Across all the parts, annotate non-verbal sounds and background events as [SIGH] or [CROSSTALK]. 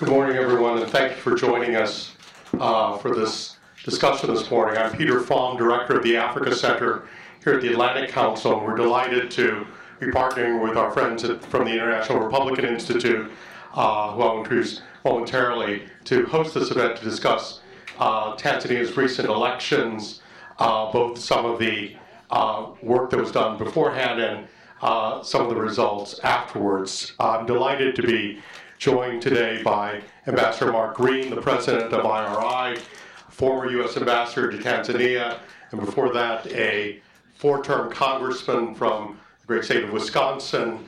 Good morning, everyone, and thank you for joining us uh, for this discussion this morning. I'm Peter Pham, Director of the Africa Center here at the Atlantic Council, we're delighted to be partnering with our friends at, from the International Republican Institute, uh, who I'll introduce momentarily, to host this event to discuss uh, Tanzania's recent elections, uh, both some of the uh, work that was done beforehand and uh, some of the results afterwards. I'm delighted to be joined today by Ambassador Mark Green, the president of IRI, former U.S. ambassador to Tanzania, and before that, a four term congressman from the great state of Wisconsin,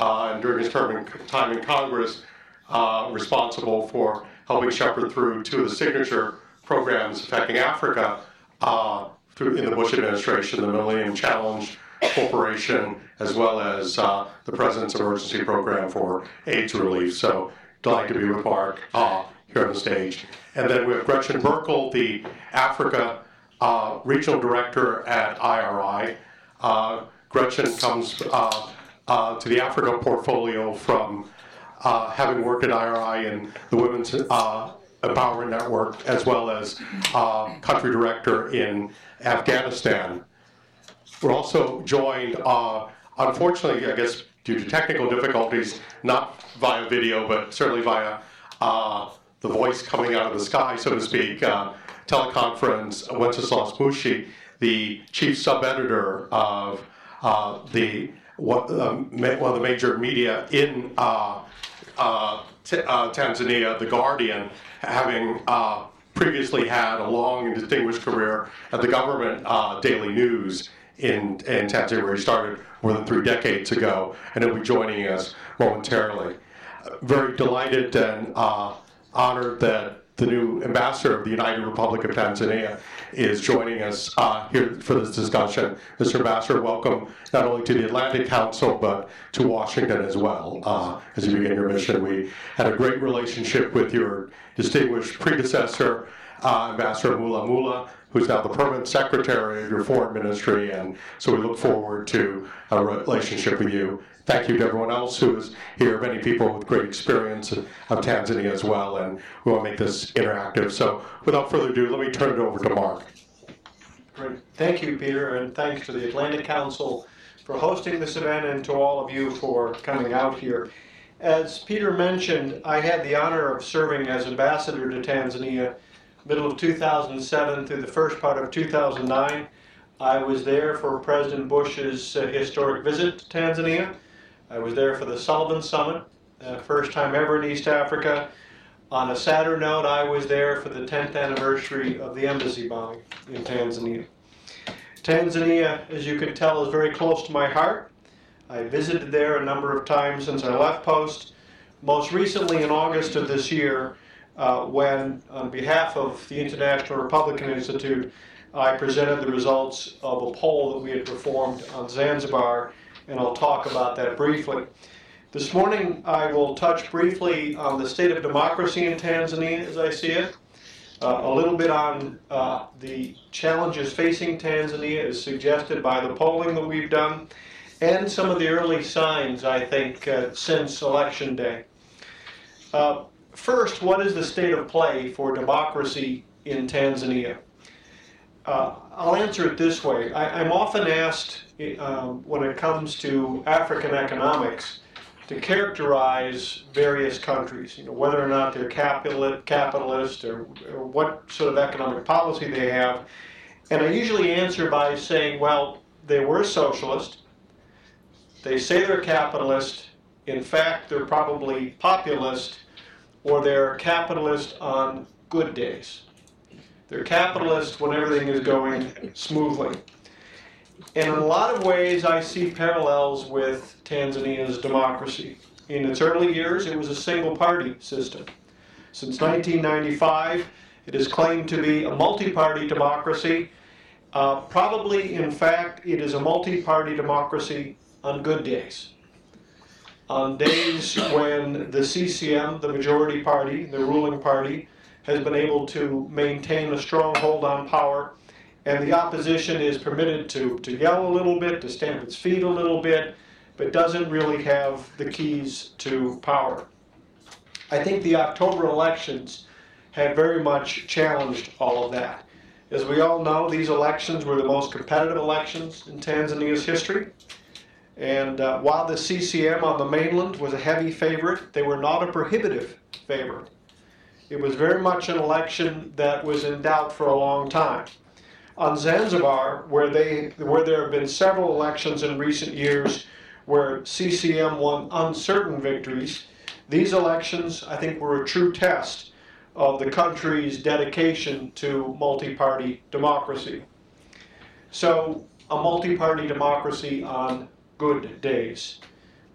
uh, and during his term in, time in Congress, uh, responsible for helping shepherd through two of the signature programs affecting Africa uh, through, in the Bush administration, the Millennium Challenge Corporation, as well as uh, the President's Emergency Program for AIDS Relief. So, delighted to be with Mark uh, here on the stage. And then we have Gretchen Birkle, the Africa uh, Regional Director at IRI. Uh, Gretchen comes uh, uh, to the Africa portfolio from having worked at IRI and the Women's Empowerment Network, as well as country director in Afghanistan. We're also joined, uh, unfortunately, I guess due to technical difficulties, not via video, but certainly via uh, the voice coming out of the sky, so to speak, uh, teleconference, Wenceslas Mushi, the chief sub-editor of uh, the one, one, of the major media in uh, uh, t- Tanzania, The Guardian, having previously had a long and distinguished career at the government Daily News in, in Tanzania, where he started more than three decades ago, and he'll be joining us momentarily. Very delighted and uh, honored that the new ambassador of the United Republic of Tanzania is joining us uh, here for this discussion. Mr. Ambassador, welcome not only to the Atlantic Council, but to Washington as well uh, as you begin your mission. We had a great relationship with your distinguished predecessor, uh, Ambassador Mulamula, who's now the permanent secretary of your foreign ministry, and so we look forward to a relationship with you. Thank you to everyone else who is here, many people with great experience of Tanzania as well, and we want to make this interactive. So without further ado, let me turn it over to Mark. Great. Thank you, Peter, and thanks to the Atlantic Council for hosting this event and to all of you for coming out here. As Peter mentioned, I had the honor of serving as ambassador to Tanzania middle of 2007 through the first part of 2009. I was there for President Bush's uh, historic visit to Tanzania. I was there for the Sullivan Summit, uh, first time ever in East Africa. On a sadder note, I was there for the 10th anniversary of the embassy bombing in Tanzania. Tanzania, as you can tell, is very close to my heart. I visited there a number of times since I left post. Most recently, in August of this year, uh, when, on behalf of the International Republican Institute, I presented the results of a poll that we had performed on Zanzibar, and I'll talk about that briefly. This morning, I will touch briefly on the state of democracy in Tanzania as I see it, uh, a little bit on uh, the challenges facing Tanzania as suggested by the polling that we've done, and some of the early signs, I think, uh, since election day. Uh, First, what is the state of play for democracy in Tanzania? Uh, I'll answer it this way. I, am often asked um, when it comes to African economics to characterize various countries, you know, whether or not they're capitalist or, or what sort of economic policy they have. And I usually answer by saying, well, they were socialist, they say they're capitalist, in fact, they're probably populist, or they're capitalist on good days. They're capitalist when everything is going smoothly. And in a lot of ways, I see parallels with Tanzania's democracy. In its early years, it was a single party system. Since 1995, it is claimed to be a multi party democracy. Uh, probably, in fact, it is a multi party democracy on good days on days when the CCM, the majority party, the ruling party, has been able to maintain a strong hold on power, and the opposition is permitted to, to yell a little bit, to stamp its feet a little bit, but doesn't really have the keys to power. I think the October elections have very much challenged all of that. As we all know, these elections were the most competitive elections in Tanzania's history. And uh, while the CCM on the mainland was a heavy favorite, they were not a prohibitive favorite. It was very much an election that was in doubt for a long time. On Zanzibar, where, they, where there have been several elections in recent years where CCM won uncertain victories, these elections, I think, were a true test of the country's dedication to multi-party democracy. So, a multi-party democracy on good days.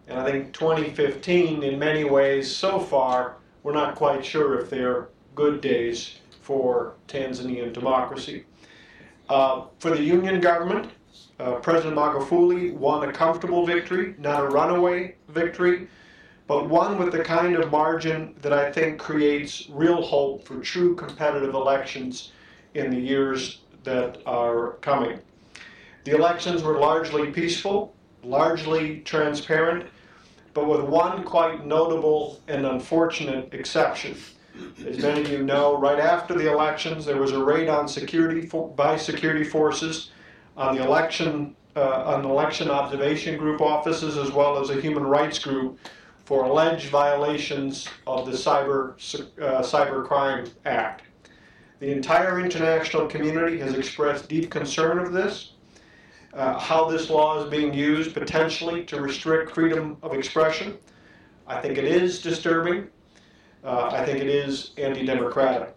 And I think 2015, in many ways, so far, we're not quite sure if they're good days for Tanzanian democracy. Uh, for the union government, uh, President Magufuli won a comfortable victory, not a runaway victory, but one with the kind of margin that I think creates real hope for true competitive elections in the years that are coming. The elections were largely peaceful, largely transparent, but with one quite notable and unfortunate exception. As many of you know, right after the elections, there was a raid on security by security forces on the election uh, on election observation group offices as well as a human rights group for alleged violations of the Cyber, uh, Cyber Crime Act. The entire international community has expressed deep concern of this, uh, how this law is being used potentially to restrict freedom of expression. I think it is disturbing. Uh, I think it is anti-democratic.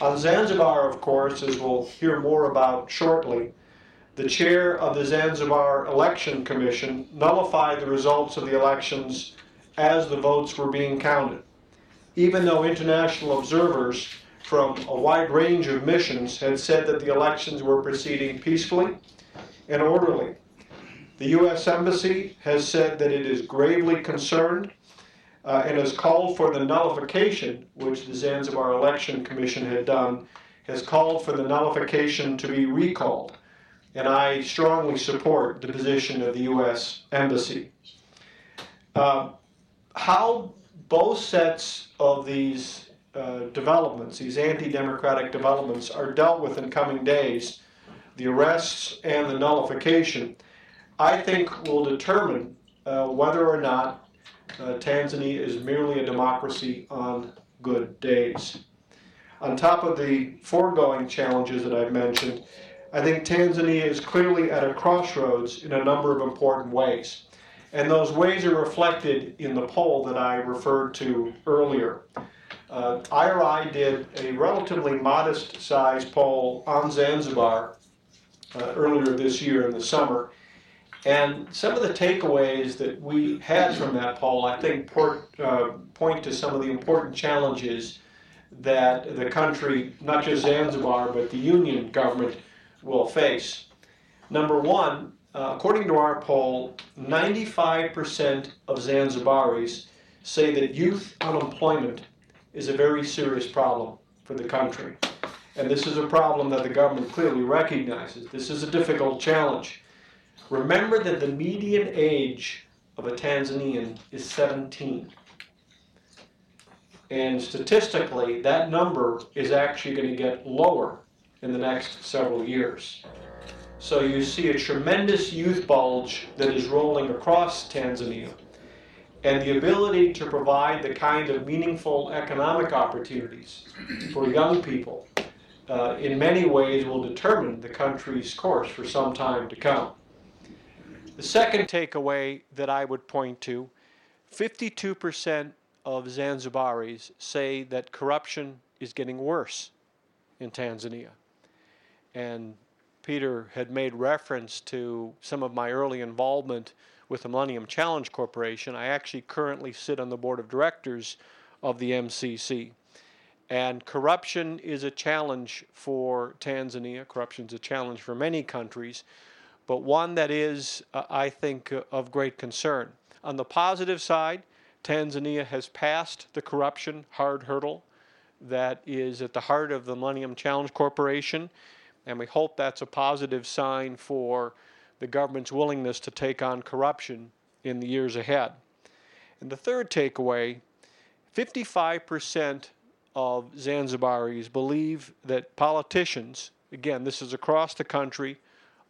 On Zanzibar, of course, as we'll hear more about shortly, the chair of the Zanzibar Election Commission nullified the results of the elections as the votes were being counted, even though international observers from a wide range of missions had said that the elections were proceeding peacefully and orderly. The U.S. Embassy has said that it is gravely concerned uh, and has called for the nullification, which the Zanzibar Election Commission had done, has called for the nullification to be recalled and I strongly support the position of the U.S. Embassy. Uh, how both sets of these uh, developments, these anti-democratic developments, are dealt with in coming days, the arrests and the nullification, I think will determine uh, whether or not uh, Tanzania is merely a democracy on good days. On top of the foregoing challenges that I've mentioned, I think Tanzania is clearly at a crossroads in a number of important ways. And those ways are reflected in the poll that I referred to earlier. Uh, IRI did a relatively modest sized poll on Zanzibar uh, earlier this year in the summer. And some of the takeaways that we had from that poll, I think, port, uh, point to some of the important challenges that the country, not just Zanzibar, but the union government, will face. Number one, uh, according to our poll, 95% of Zanzibaris say that youth unemployment is a very serious problem for the country. And this is a problem that the government clearly recognizes. This is a difficult challenge. Remember that the median age of a Tanzanian is 17. And statistically, that number is actually going to get lower in the next several years. So you see a tremendous youth bulge that is rolling across Tanzania. And the ability to provide the kind of meaningful economic opportunities for young people uh, in many ways will determine the country's course for some time to come. The second takeaway that I would point to 52% of Zanzibaris say that corruption is getting worse in Tanzania and Peter had made reference to some of my early involvement with the Millennium Challenge Corporation. I actually currently sit on the board of directors of the MCC. And corruption is a challenge for Tanzania. Corruption is a challenge for many countries, but one that is, uh, I think, uh, of great concern. On the positive side, Tanzania has passed the corruption hard hurdle that is at the heart of the Millennium Challenge Corporation and we hope that's a positive sign for the government's willingness to take on corruption in the years ahead. And the third takeaway 55% of Zanzibaris believe that politicians, again, this is across the country,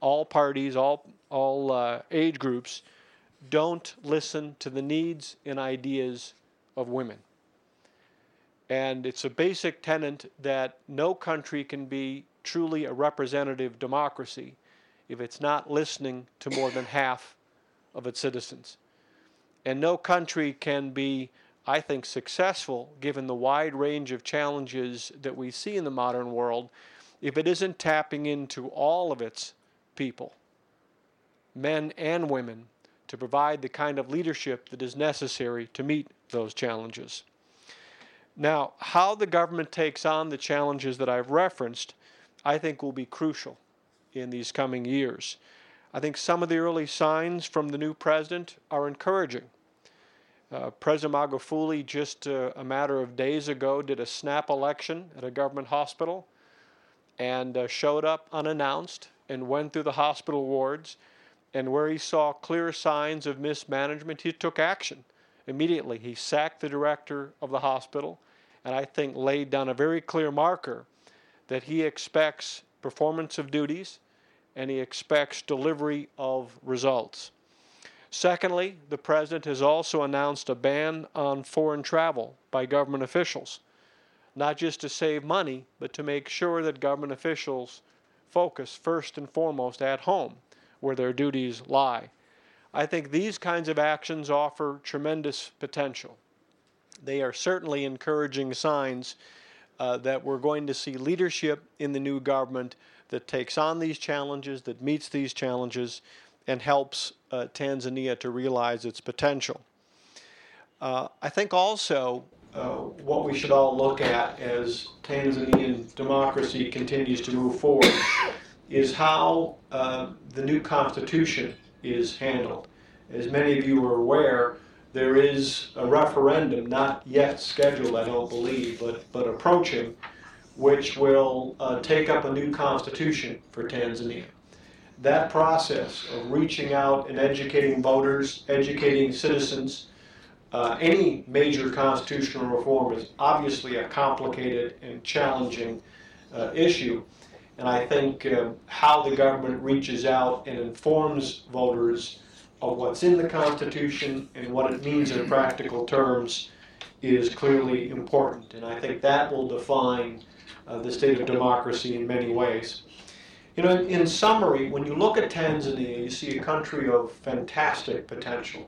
all parties, all, all uh, age groups, don't listen to the needs and ideas of women. And it's a basic tenet that no country can be truly a representative democracy if it's not listening to more than half of its citizens. And no country can be, I think, successful given the wide range of challenges that we see in the modern world if it isn't tapping into all of its people, men and women, to provide the kind of leadership that is necessary to meet those challenges. Now, how the government takes on the challenges that I've referenced, I think will be crucial in these coming years. I think some of the early signs from the new president are encouraging. Uh, President Magufuli just uh, a matter of days ago did a snap election at a government hospital and uh, showed up unannounced and went through the hospital wards and where he saw clear signs of mismanagement, he took action immediately. He sacked the director of the hospital, and I think laid down a very clear marker that he expects performance of duties and he expects delivery of results. Secondly, the president has also announced a ban on foreign travel by government officials, not just to save money, but to make sure that government officials focus first and foremost at home where their duties lie. I think these kinds of actions offer tremendous potential. They are certainly encouraging signs uh, that we're going to see leadership in the new government that takes on these challenges, that meets these challenges, and helps uh, Tanzania to realize its potential. Uh, I think also uh, what we should all look at as Tanzanian democracy continues to move forward is how uh, the new constitution is handled. As many of you are aware, there is a referendum, not yet scheduled, I don't believe, but, but approaching, which will uh, take up a new constitution for Tanzania. That process of reaching out and educating voters, educating citizens, uh, any major constitutional reform is obviously a complicated and challenging uh, issue. And I think uh, how the government reaches out and informs voters of what's in the Constitution and what it means in practical terms is clearly important. And I think that will define uh, the state of democracy in many ways. You know, in summary, when you look at Tanzania, you see a country of fantastic potential.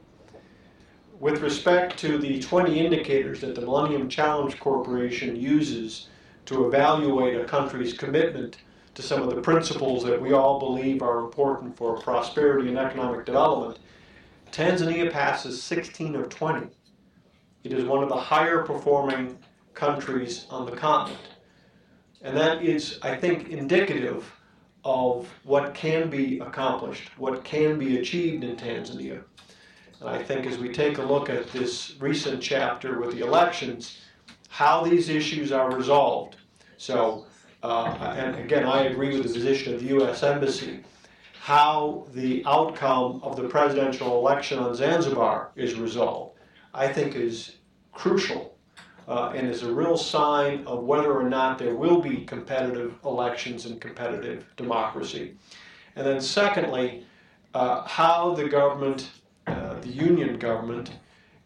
With respect to the 20 indicators that the Millennium Challenge Corporation uses to evaluate a country's commitment to some of the principles that we all believe are important for prosperity and economic development, Tanzania passes 16 of 20. It is one of the higher performing countries on the continent. And that is, I think, indicative of what can be accomplished, what can be achieved in Tanzania. And I think as we take a look at this recent chapter with the elections, how these issues are resolved. So uh, and again, I agree with the position of the U.S. Embassy, how the outcome of the presidential election on Zanzibar is resolved, I think is crucial uh, and is a real sign of whether or not there will be competitive elections and competitive democracy. And then, secondly, uh, how the government, uh, the union government,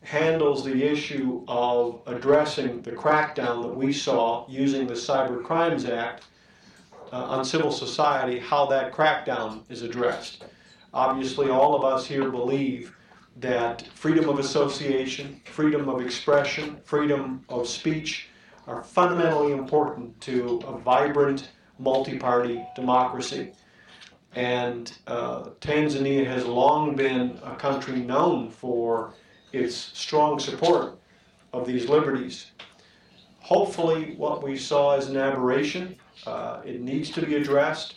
handles the issue of addressing the crackdown that we saw using the Cyber Crimes Act uh, on civil society, how that crackdown is addressed. Obviously, all of us here believe that freedom of association, freedom of expression, freedom of speech are fundamentally important to a vibrant multi party democracy. And uh, Tanzania has long been a country known for its strong support of these liberties. Hopefully, what we saw is an aberration. Uh, it needs to be addressed.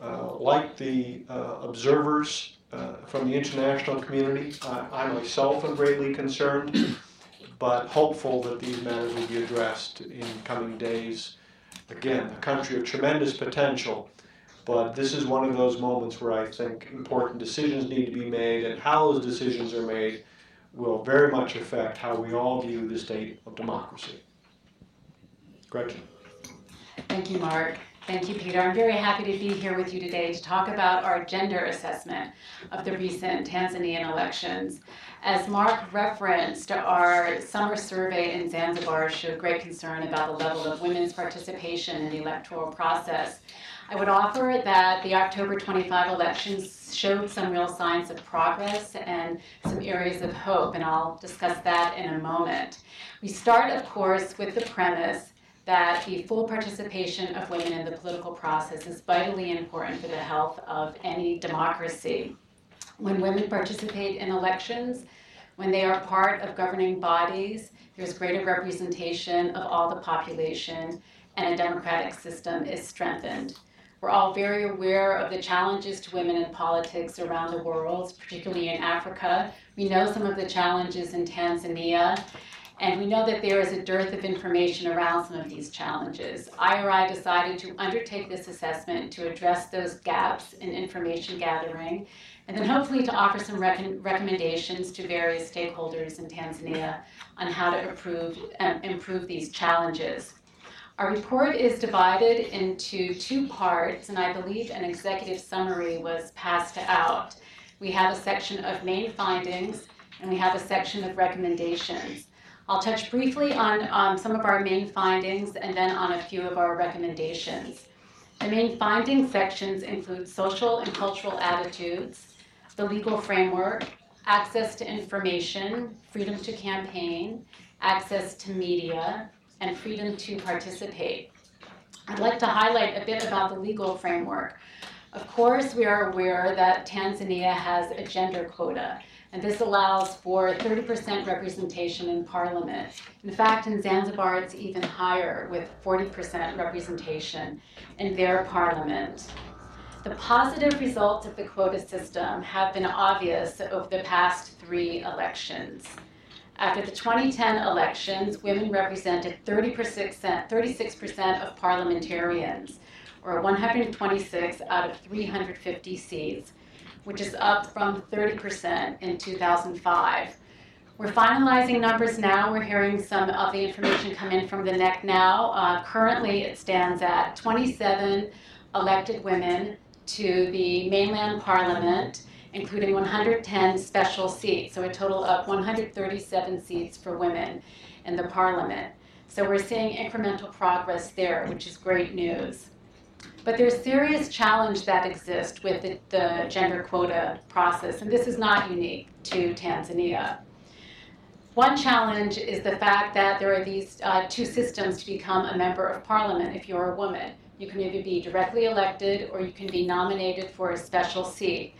Uh, like the uh, observers uh, from the international community, I myself am greatly concerned, but hopeful that these matters will be addressed in coming days. Again, a country of tremendous potential, but this is one of those moments where I think important decisions need to be made, and how those decisions are made will very much affect how we all view the state of democracy. Gretchen. Thank you, Mark. Thank you, Peter. I'm very happy to be here with you today to talk about our gender assessment of the recent Tanzanian elections. As Mark referenced, our summer survey in Zanzibar showed great concern about the level of women's participation in the electoral process. I would offer that the October 25 elections showed some real signs of progress and some areas of hope, and I'll discuss that in a moment. We start, of course, with the premise that the full participation of women in the political process is vitally important for the health of any democracy. When women participate in elections, when they are part of governing bodies, there's greater representation of all the population, and a democratic system is strengthened. We're all very aware of the challenges to women in politics around the world, particularly in Africa. We know some of the challenges in Tanzania, and we know that there is a dearth of information around some of these challenges. IRI decided to undertake this assessment to address those gaps in information gathering, and then hopefully to offer some rec- recommendations to various stakeholders in Tanzania on how to improve, um, improve these challenges. Our report is divided into two parts, and I believe an executive summary was passed out. We have a section of main findings, and we have a section of recommendations. I'll touch briefly on um, some of our main findings and then on a few of our recommendations. The main finding sections include social and cultural attitudes, the legal framework, access to information, freedom to campaign, access to media, and freedom to participate. I'd like to highlight a bit about the legal framework. Of course, we are aware that Tanzania has a gender quota, and this allows for 30% representation in parliament. In fact, in Zanzibar, it's even higher with 40% representation in their parliament. The positive results of the quota system have been obvious over the past three elections. After the 2010 elections, women represented 30%, 36% of parliamentarians, or 126 out of 350 seats, which is up from 30% in 2005. We're finalizing numbers now. We're hearing some of the information come in from the NEC now. Uh, currently, it stands at 27 elected women to the mainland parliament, including 110 special seats, so a total of 137 seats for women in the parliament. So we're seeing incremental progress there, which is great news. But there's serious challenge that exists with the, the gender quota process, and this is not unique to Tanzania. One challenge is the fact that there are these uh, two systems to become a member of parliament if you're a woman. You can either be directly elected or you can be nominated for a special seat.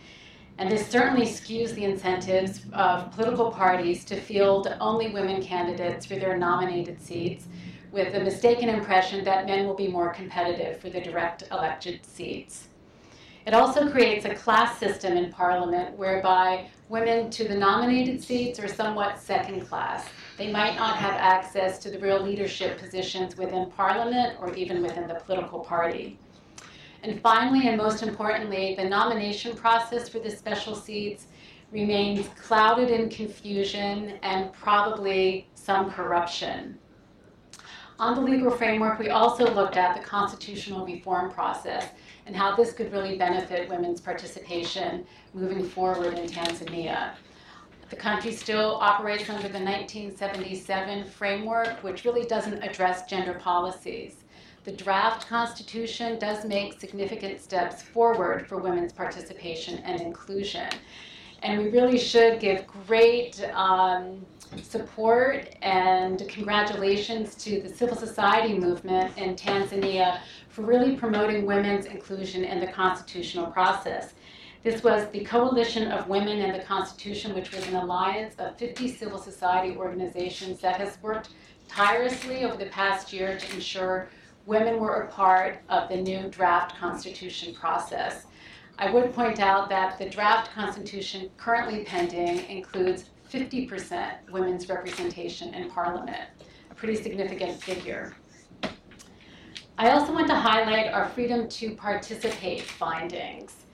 And this certainly skews the incentives of political parties to field only women candidates for their nominated seats with the mistaken impression that men will be more competitive for the direct elected seats. It also creates a class system in Parliament whereby women to the nominated seats are somewhat second class. They might not have access to the real leadership positions within Parliament or even within the political party. And finally, and most importantly, the nomination process for the special seats remains clouded in confusion and probably some corruption. On the legal framework, we also looked at the constitutional reform process and how this could really benefit women's participation moving forward in Tanzania. The country still operates under the 1977 framework, which really doesn't address gender policies. The draft constitution does make significant steps forward for women's participation and inclusion. And we really should give great um, support and congratulations to the civil society movement in Tanzania for really promoting women's inclusion in the constitutional process. This was the Coalition of Women and the Constitution, which was an alliance of 50 civil society organizations that has worked tirelessly over the past year to ensure women were a part of the new draft constitution process. I would point out that the draft constitution currently pending includes 50% women's representation in parliament, a pretty significant figure. I also want to highlight our freedom to participate findings.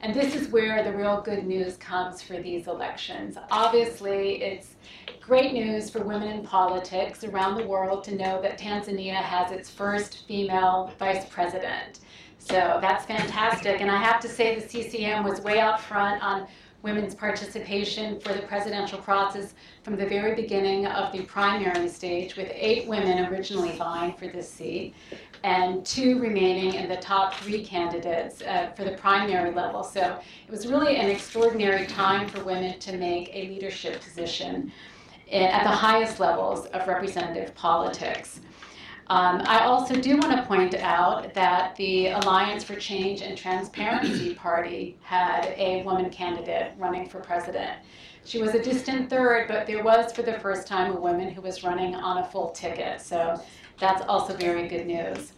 And this is where the real good news comes for these elections. Obviously, it's great news for women in politics around the world to know that Tanzania has its first female vice president. So that's fantastic. And I have to say, the CCM was way out front on women's participation for the presidential process from the very beginning of the primary stage, with eight women originally vying for this seat and two remaining in the top three candidates uh, for the primary level. So it was really an extraordinary time for women to make a leadership position at the highest levels of representative politics. Um, I also do want to point out that the Alliance for Change and Transparency Party had a woman candidate running for president. She was a distant third, but there was for the first time a woman who was running on a full ticket. So that's also very good news.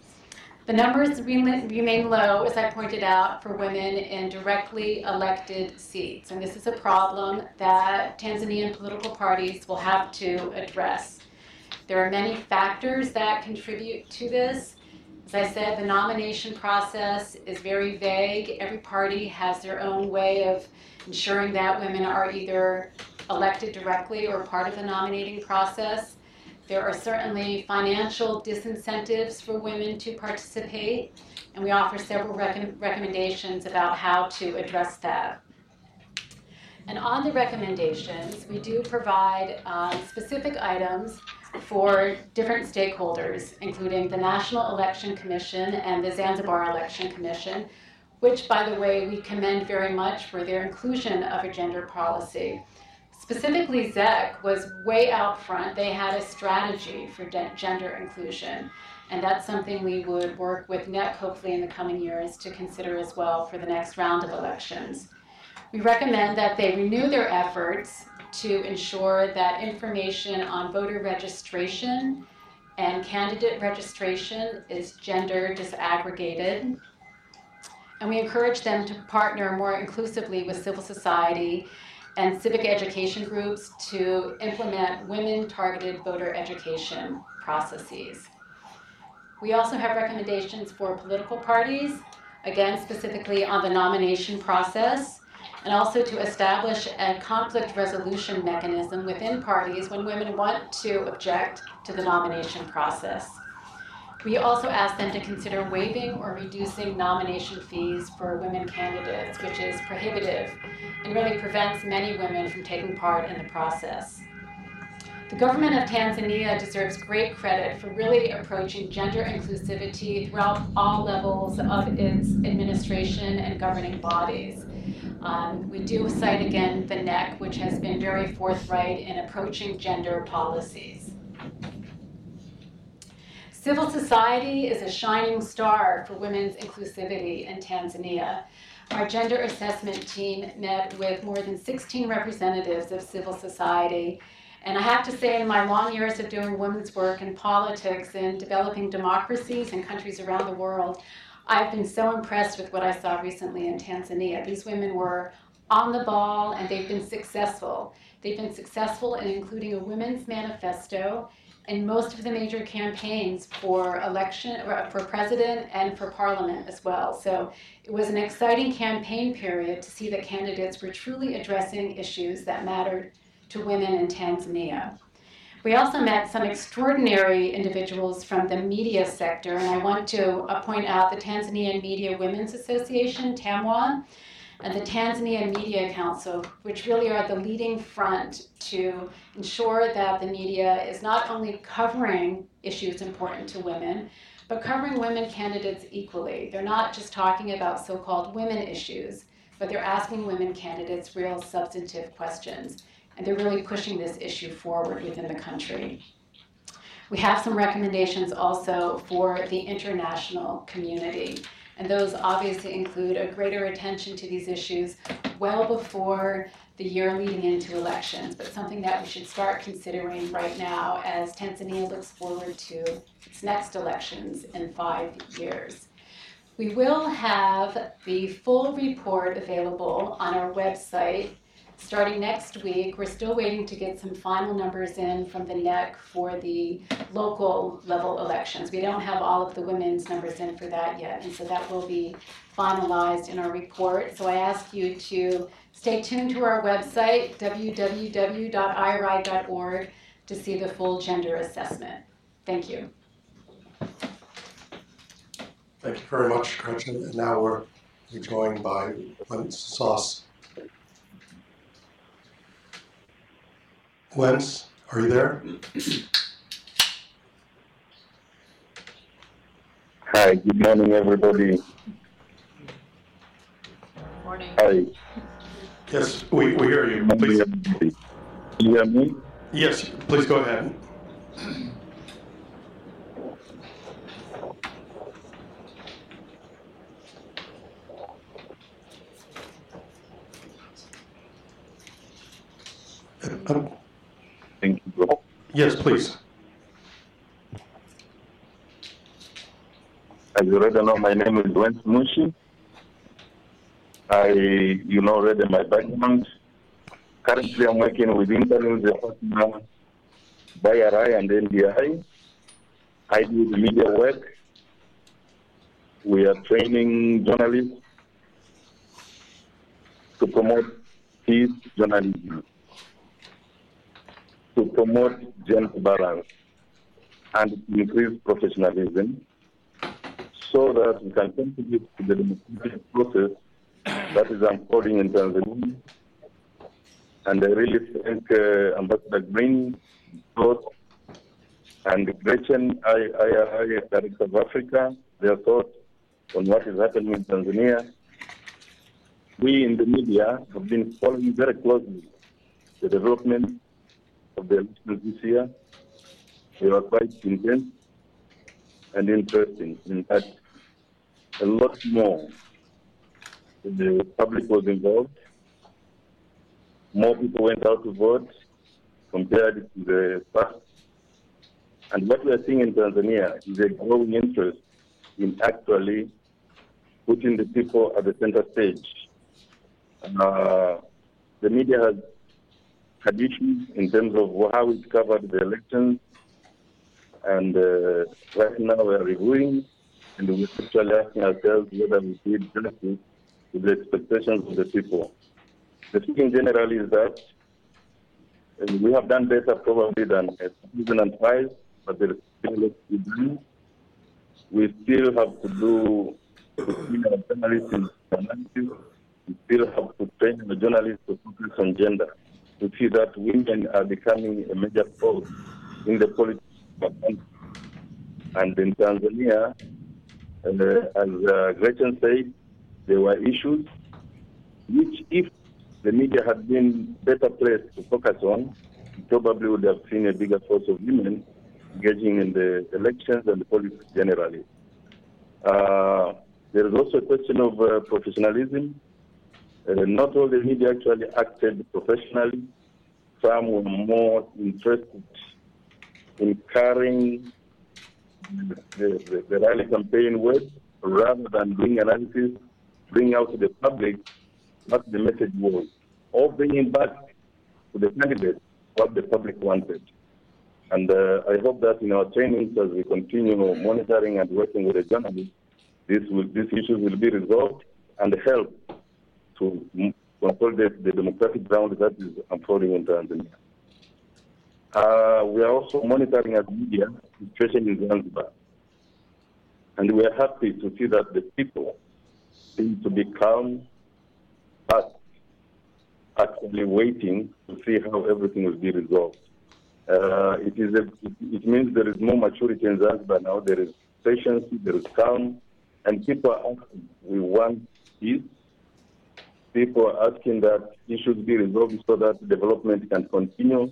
The numbers remain low, as I pointed out, for women in directly elected seats. And this is a problem that Tanzanian political parties will have to address. There are many factors that contribute to this. As I said, the nomination process is very vague. Every party has their own way of ensuring that women are either elected directly or part of the nominating process. There are certainly financial disincentives for women to participate, and we offer several rec- recommendations about how to address that. And on the recommendations, we do provide um, specific items for different stakeholders, including the National Election Commission and the Zanzibar Election Commission, which, by the way, we commend very much for their inclusion of a gender policy. Specifically, ZEC was way out front. They had a strategy for de- gender inclusion. And that's something we would work with NEC hopefully in the coming years to consider as well for the next round of elections. We recommend that they renew their efforts to ensure that information on voter registration and candidate registration is gender disaggregated. And we encourage them to partner more inclusively with civil society and civic education groups to implement women targeted voter education processes. We also have recommendations for political parties, again, specifically on the nomination process and also to establish a conflict resolution mechanism within parties when women want to object to the nomination process. We also ask them to consider waiving or reducing nomination fees for women candidates, which is prohibitive and really prevents many women from taking part in the process. The government of Tanzania deserves great credit for really approaching gender inclusivity throughout all levels of its administration and governing bodies. Um, we do cite again the NEC, which has been very forthright in approaching gender policies. Civil society is a shining star for women's inclusivity in Tanzania. Our gender assessment team met with more than 16 representatives of civil society. And I have to say, in my long years of doing women's work in politics and developing democracies in countries around the world, I've been so impressed with what I saw recently in Tanzania. These women were on the ball and they've been successful. They've been successful in including a women's manifesto in most of the major campaigns for election uh, for president and for parliament as well. So it was an exciting campaign period to see that candidates were truly addressing issues that mattered to women in Tanzania. We also met some extraordinary individuals from the media sector, and I want to uh, point out the Tanzanian Media Women's Association, TAMWA, and the Tanzania Media Council, which really are the leading front to ensure that the media is not only covering issues important to women, but covering women candidates equally. They're not just talking about so called women issues, but they're asking women candidates real substantive questions and they're really pushing this issue forward within the country. We have some recommendations also for the international community, and those obviously include a greater attention to these issues well before the year leading into elections, but something that we should start considering right now as Tanzania looks forward to its next elections in five years. We will have the full report available on our website starting next week. We're still waiting to get some final numbers in from the NEC for the local level elections. We don't have all of the women's numbers in for that yet, and so that will be finalized in our report. So I ask you to stay tuned to our website, www.iri.org, to see the full gender assessment. Thank you. Thank you very much, Gretchen. And now we're joined by Len Sauce. Lens, are you there? Hi, good morning, everybody. Morning. Hi. Yes, we, we hear you. Please, everybody. You hear me? yes, please go ahead. Um, Bro. Yes, please. As you already know, my name is Wentz Mushi. I, you know already my background. Currently, I'm working with Internews, a partner by RI and NDI. I do the media work. We are training journalists to promote peace journalism, to promote gender balance, and increase professionalism so that we can contribute to the democratic process that is unfolding in Tanzania. And I really thank uh, Ambassador Green, both, and the Gretchen, I, I, I, Director of Africa, their thoughts on what is happening in Tanzania. We in the media have been following very closely the development of the elections this year. They were quite intense and interesting. In fact, a lot more. The public was involved. More people went out to vote compared to the past. And what we are seeing in Tanzania is a growing interest in actually putting the people at the center stage. Uh, the media has had in terms of how it covered the elections, and uh, right now we are reviewing and we're actually asking ourselves whether we did justice to the expectations of the people. The thing generally is that uh, we have done better probably than uh, 2005, but there is still a lot to do. We still have to do journalists analysis. We still have to train the journalists to focus on gender, to see that women are becoming a major force in the politics. And in Tanzania, uh, as uh, Gretchen said, there were issues which, if the media had been better placed to focus on, probably would have seen a bigger force of women engaging in the elections and the politics generally. Uh, there is also a question of uh, professionalism. Uh, not all the media actually acted professionally. Some were more interested in carrying the, the, the rally campaign words rather than doing analysis, bring out to the public what the message was, or bringing back to the candidate what the public wanted. And uh, I hope that in our trainings, as we continue monitoring and working with the journalists, this will, these issues will be resolved and help to consolidate the democratic ground that is unfolding in Tanzania. Uh, we are also monitoring as media the situation in Zanzibar. And we are happy to see that the people seem to be calm, but waiting to see how everything will be resolved. Uh, it, is a, it means there is more maturity in Zanzibar now. There is patience, there is calm, and people are asking, we want peace. People are asking that issues be resolved so that development can continue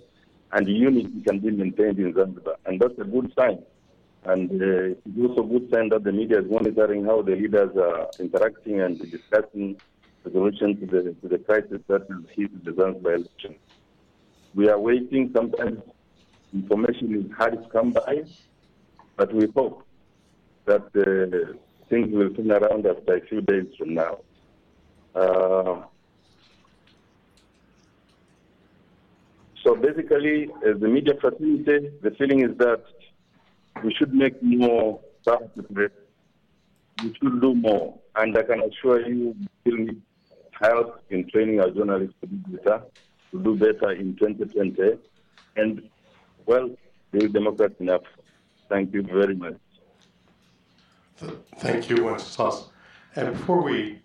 and unity can be maintained in Zanzibar. And that's a good sign. And uh, it's also a good sign that the media is monitoring how the leaders are interacting and discussing the solution to the, to the crisis that is hit the Zanzibar election. We are waiting. Sometimes information is hard to come by, but we hope that uh, things will turn around after a few days from now. Uh, So basically, as the media fraternity, the feeling is that we should make more participate. We should do more. And I can assure you, we need help in training our journalists to do better, to do better in 2020. And, well, be Democrat enough. Thank you very much. Thank you, Wenceslas. And before we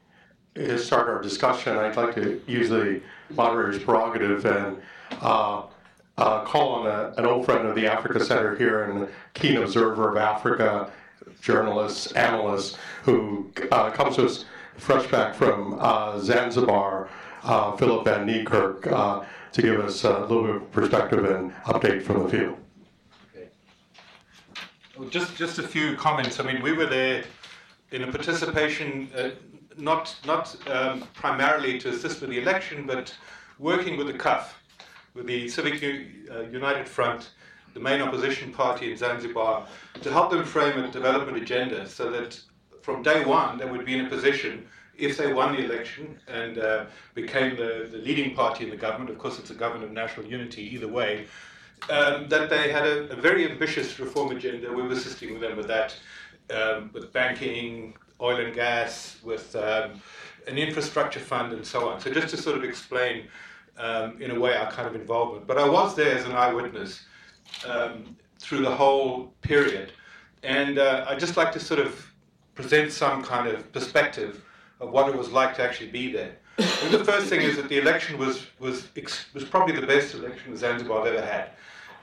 start our discussion, I'd like to use the moderator's prerogative and uh, uh, call on a, an old friend of the Africa Center here and keen observer of Africa, journalist, analyst, who uh, comes to us fresh back from uh, Zanzibar, uh, Philip Van Niekerk, uh, to give us a little bit of perspective and update from the field. Just just a few comments. I mean, we were there in a participation, not not um, primarily to assist with the election, but working with the CUF, with the Civic U- uh, United Front, the main opposition party in Zanzibar, to help them frame a development agenda so that from day one they would be in a position, if they won the election and uh, became the, the leading party in the government, of course it's a government of national unity either way, um, that they had a, a, very ambitious reform agenda. We were assisting them with that, um, with banking, oil and gas, with um, an infrastructure fund, and so on. So just to sort of explain, um, in a way, our kind of involvement. But I was there as an eyewitness um, through the whole period, and uh, I'd just like to sort of present some kind of perspective of what it was like to actually be there. And the first thing is that the election was was was probably the best election Zanzibar ever had.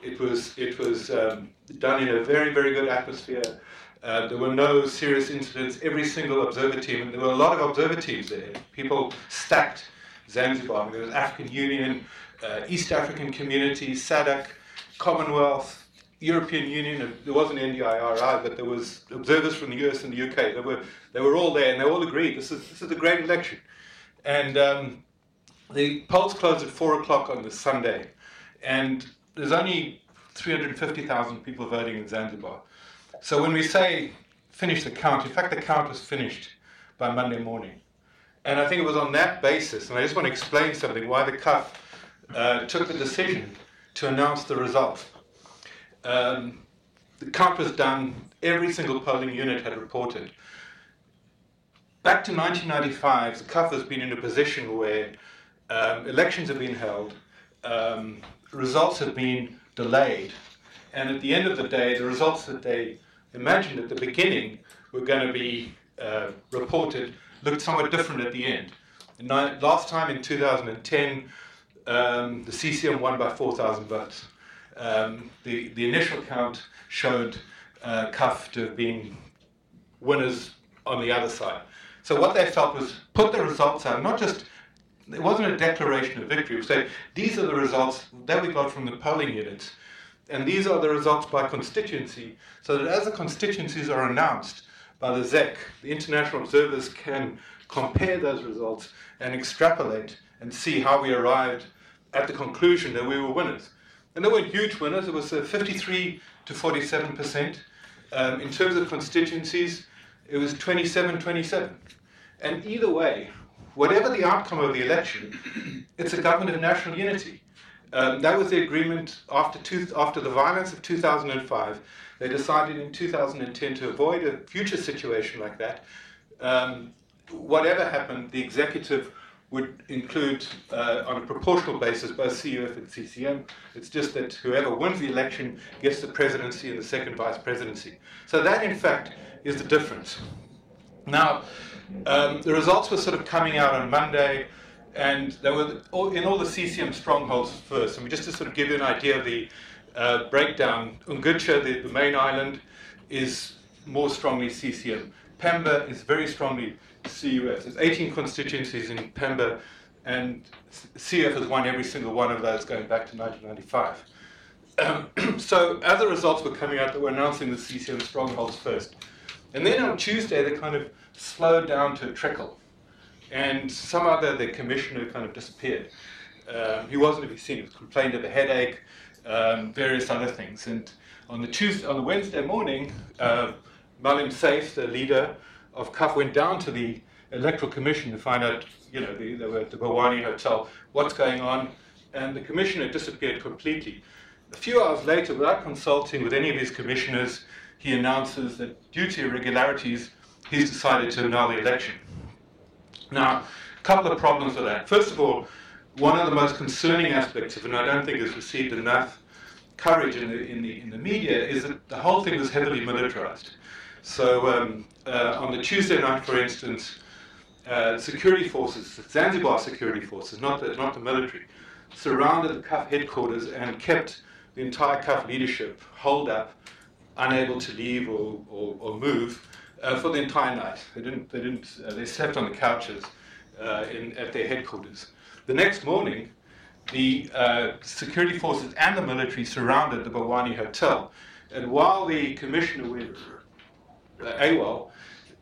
It was it was um, done in a very very good atmosphere. Uh, there were no serious incidents. Every single observer team, and there were a lot of observer teams there. People stacked Zanzibar. There was African Union, uh, East African Community, SADC, Commonwealth, European Union. There wasn't NDIRI, but there was observers from the US and the UK. They were they were all there, and they all agreed this is this is a great election. And um, the polls closed at four o'clock on the Sunday, and there's only 350,000 people voting in Zanzibar. So when we say finish the count, in fact, the count was finished by Monday morning. And I think it was on that basis, and I just want to explain something why the CUF uh, took the decision to announce the result. Um, the count was done, every single polling unit had reported. Back to 1995, the CUF has been in a position where um, elections have been held, um, results have been delayed. And at the end of the day, the results that they imagined at the beginning were going to be uh, reported looked somewhat different at the end. last time in 2010, um, the CCM won by 4,000 votes. Um, the, the initial count showed uh, CUF to have been winners on the other side. So what they felt was put the results out, not just it wasn't a declaration of victory. We say these are the results that we got from the polling units, and these are the results by constituency. So that as the constituencies are announced by the ZEC, the international observers can compare those results and extrapolate and see how we arrived at the conclusion that we were winners. And they weren't huge winners. It was uh, 53 to 47 percent. Um, in terms of constituencies, it was 27 27. And either way, whatever the outcome of the election, it's a government of national unity. Um, that was the agreement after, two, after the violence of 2005. They decided in 2010 to avoid a future situation like that. Um, whatever happened, the executive would include, uh, on a proportional basis, both CUF and CCM. It's just that whoever wins the election gets the presidency and the second vice presidency. So that, in fact, is the difference. Now, um, the results were sort of coming out on Monday, and they were in all the CCM strongholds first. I mean, just to sort of give you an idea of the uh, breakdown, Unguja, the, the main island, is more strongly CCM. Pemba is very strongly CUF. There's 18 constituencies in Pemba, and CUF has won every single one of those going back to 1995. Um, [CLEARS THROAT] so as the results were coming out, they were announcing the CCM strongholds first. And then on Tuesday, they kind of slowed down to a trickle. And some other, the commissioner kind of disappeared. Um, he wasn't to be seen. He complained of a headache, um, various other things. And on the Tuesday, on the Wednesday morning, uh, Maalim Seif, the leader of CUF, went down to the electoral commission to find out, you know, the, they were at the Bwawani Hotel, what's going on. and the commissioner disappeared completely. A few hours later, without consulting with any of his commissioners, he announces that due to irregularities, he's decided to annul the election. Now, a couple of problems with that. First of all, one of the most concerning aspects of it, and I don't think has received enough coverage in the, in the, in the media, is that the whole thing was heavily militarized. So um, uh, on the Tuesday night, for instance, uh, security forces, Zanzibar security forces, not the, not the military, surrounded the CUF headquarters and kept the entire CUF leadership holed up, unable to leave or, or, or move uh, for the entire night. They didn't. They didn't. Uh, they slept on the couches uh, in, at their headquarters. The next morning, the uh, security forces and the military surrounded the Bwawani Hotel, and while the commissioner went uh, AWOL,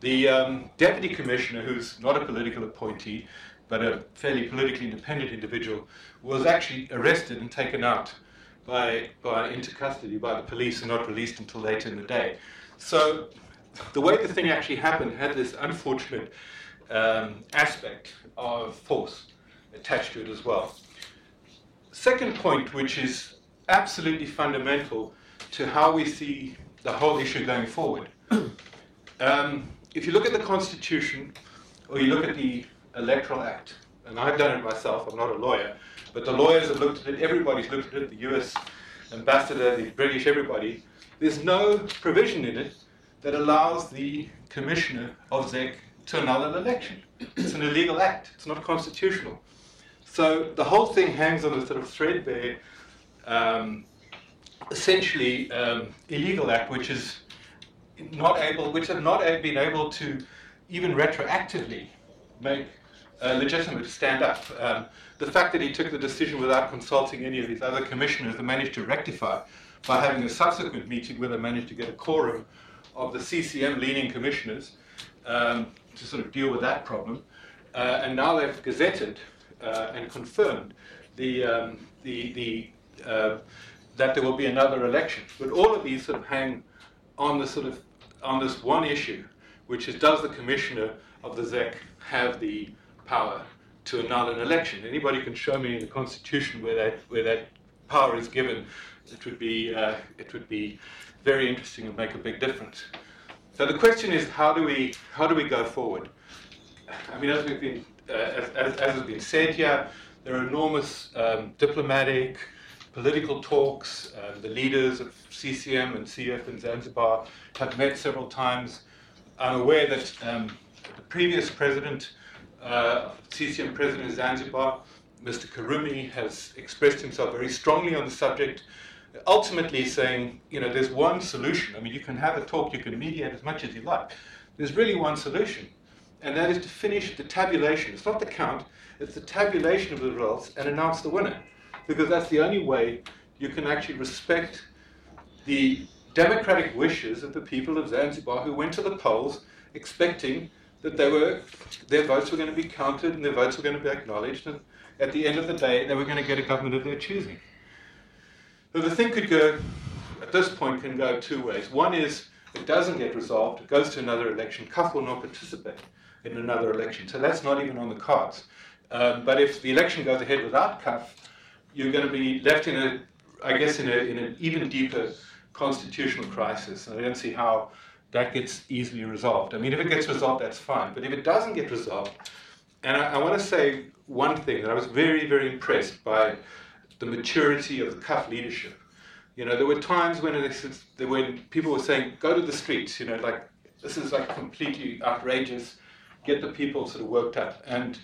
the um, deputy commissioner, who's not a political appointee but a fairly politically independent individual, was actually arrested and taken out by, by into custody by the police and not released until later in the day. So the way the thing actually happened had this unfortunate um, aspect of force attached to it as well. Second point, which is absolutely fundamental to how we see the whole issue going forward. [CLEARS THROAT] Um, if you look at the Constitution or you look at the Electoral Act, and I've done it myself, I'm not a lawyer, but the lawyers have looked at it, everybody's looked at it, the US ambassador, the British, everybody. There's no provision in it that allows the commissioner of ZEC to annul an election. It's an illegal act, it's not constitutional. So the whole thing hangs on a sort of threadbare, um, essentially um, illegal act, which is not able, which have not been able to even retroactively make uh, legitimate stand up. Um, the fact that he took the decision without consulting any of his other commissioners and managed to rectify by having a subsequent meeting where they managed to get a quorum of the CCM leaning commissioners um, to sort of deal with that problem. Uh, and now they've gazetted uh, and confirmed the, um, the, the, uh, that there will be another election. But all of these sort of hang on the sort of on this one issue, which is does the commissioner of the ZEC have the power to annul an election? Anybody can show me in the Constitution where that where that power is given. It would be uh, it would be very interesting and make a big difference. So the question is, how do we how do we go forward? I mean, as we've been uh, as, as, as, has been said here, there are enormous um, diplomatic, political talks. Uh, the leaders of CCM and CF in Zanzibar have met several times. I'm aware that um, the previous president, uh, CCM president of Zanzibar, Mr. Karume, has expressed himself very strongly on the subject, ultimately saying, you know, there's one solution. I mean, you can have a talk, you can mediate as much as you like. There's really one solution, and that is to finish the tabulation. It's not the count, it's the tabulation of the results and announce the winner because that's the only way you can actually respect the democratic wishes of the people of Zanzibar who went to the polls expecting that they were, their votes were going to be counted and their votes were going to be acknowledged, and at the end of the day, they were going to get a government of their choosing. So the thing could go, at this point, can go two ways. One is it doesn't get resolved, it goes to another election, CUF will not participate in another election. So that's not even on the cards. Um, but if the election goes ahead without CUF, you're going to be left in a, I guess, in, a, in an even deeper constitutional crisis. And I don't see how that gets easily resolved. I mean, if it gets resolved, that's fine. But if it doesn't get resolved, and I, I want to say one thing that I was very, very impressed by the maturity of the CUF leadership. You know, there were times when, it, when people were saying, go to the streets, you know, like, this is like completely outrageous, get the people sort of worked up. And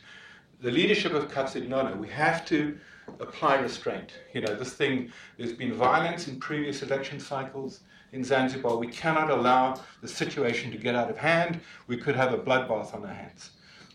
the leadership of CUF said, no, no, we have to apply restraint. You know, this thing, there's been violence in previous election cycles in Zanzibar. We cannot allow the situation to get out of hand. We could have a bloodbath on our hands.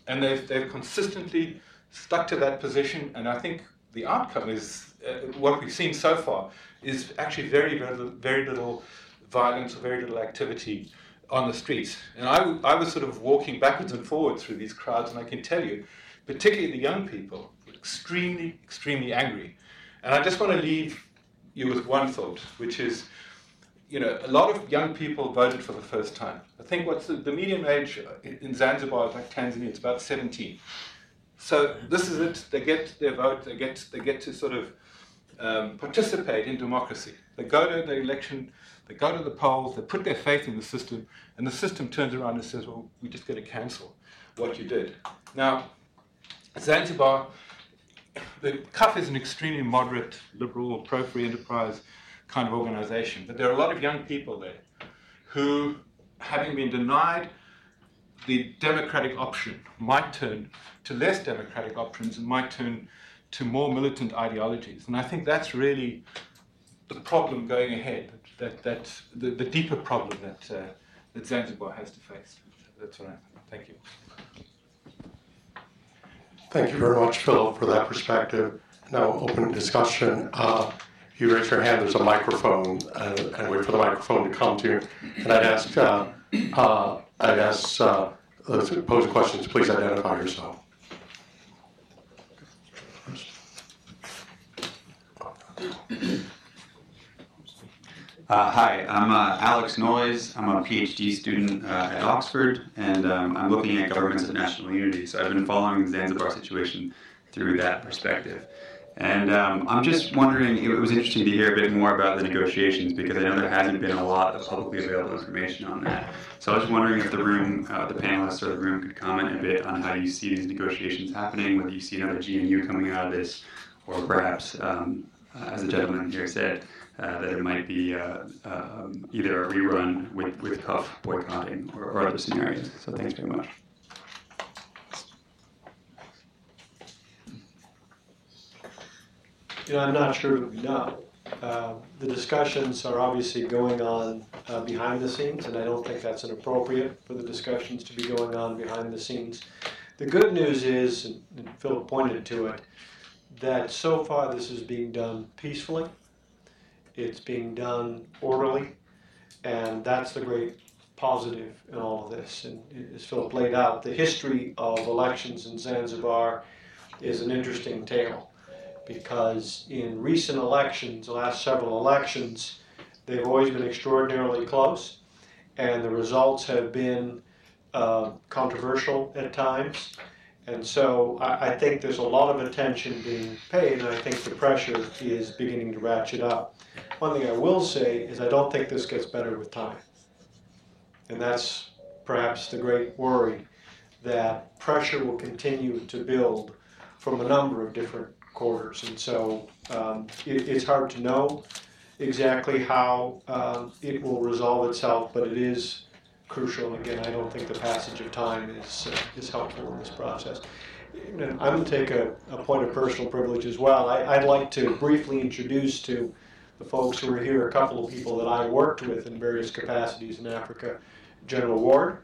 And they've, they've consistently stuck to that position, and I think the outcome is Uh, what we've seen so far is actually very, very, very little violence or very little activity on the streets. And I, I was sort of walking backwards and forwards through these crowds, and I can tell you, particularly the young people, extremely, extremely angry. And I just want to leave you with one thought, which is, you know, a lot of young people voted for the first time. I think what's the, the median age in Zanzibar, like Tanzania, it's about 17. So this is it. They get their vote. They get they get to sort of um, participate in democracy. They go to the election. They go to the polls. They put their faith in the system, and the system turns around and says, "Well, we're just got to cancel what you did." Now, Zanzibar, the CUF is an extremely moderate, liberal, pro-free enterprise kind of organization, but there are a lot of young people there who, having been denied the democratic option might turn to less democratic options and might turn to more militant ideologies. And I think that's really the problem going ahead, that, that the, the deeper problem that, uh, that Zanzibar has to face. That's what I think. Thank you. Thank you very much, Philip, for that perspective. Now, open discussion. Uh, if you raise your hand, there's a microphone, uh, and wait for the microphone to come to you. And I'd ask, uh, uh, I'd ask uh, those pose questions, please identify yourself. Uh, hi, I'm uh, Alex Noyes. I'm a PhD student uh, at Oxford, and um, I'm looking at governments of national unity. So I've been following the Zanzibar situation through that perspective. And um, I'm just wondering, it was interesting to hear a bit more about the negotiations because I know there hasn't been a lot of publicly available information on that. So I was wondering if the room, uh, the panelists or the room could comment a bit on how you see these negotiations happening, whether you see another GNU coming out of this, or perhaps, um, as the gentleman here said, uh, that it might be uh, um, either a rerun with, with boycotting or, or other scenarios. So thanks very much. You know, I'm not sure that we know. Uh, the discussions are obviously going on uh, behind the scenes, and I don't think that's inappropriate for the discussions to be going on behind the scenes. The good news is, and and Philip pointed to it, that so far this is being done peacefully. It's being done orderly, and that's the great positive in all of this. And as Philip laid out, the history of elections in Zanzibar is an interesting tale because in recent elections, the last several elections, they've always been extraordinarily close, and the results have been uh, controversial at times. And so I, I think there's a lot of attention being paid, and I think the pressure is beginning to ratchet up. One thing I will say is I don't think this gets better with time. And that's perhaps the great worry that pressure will continue to build from a number of different quarters. And so um, it, it's hard to know exactly how um, it will resolve itself, but it is crucial. Again, I don't think the passage of time is, uh, is helpful in this process. I'm going to take a, a point of personal privilege as well. I, I'd like to briefly introduce to the folks who are here a couple of people that I worked with in various capacities in Africa. General Ward,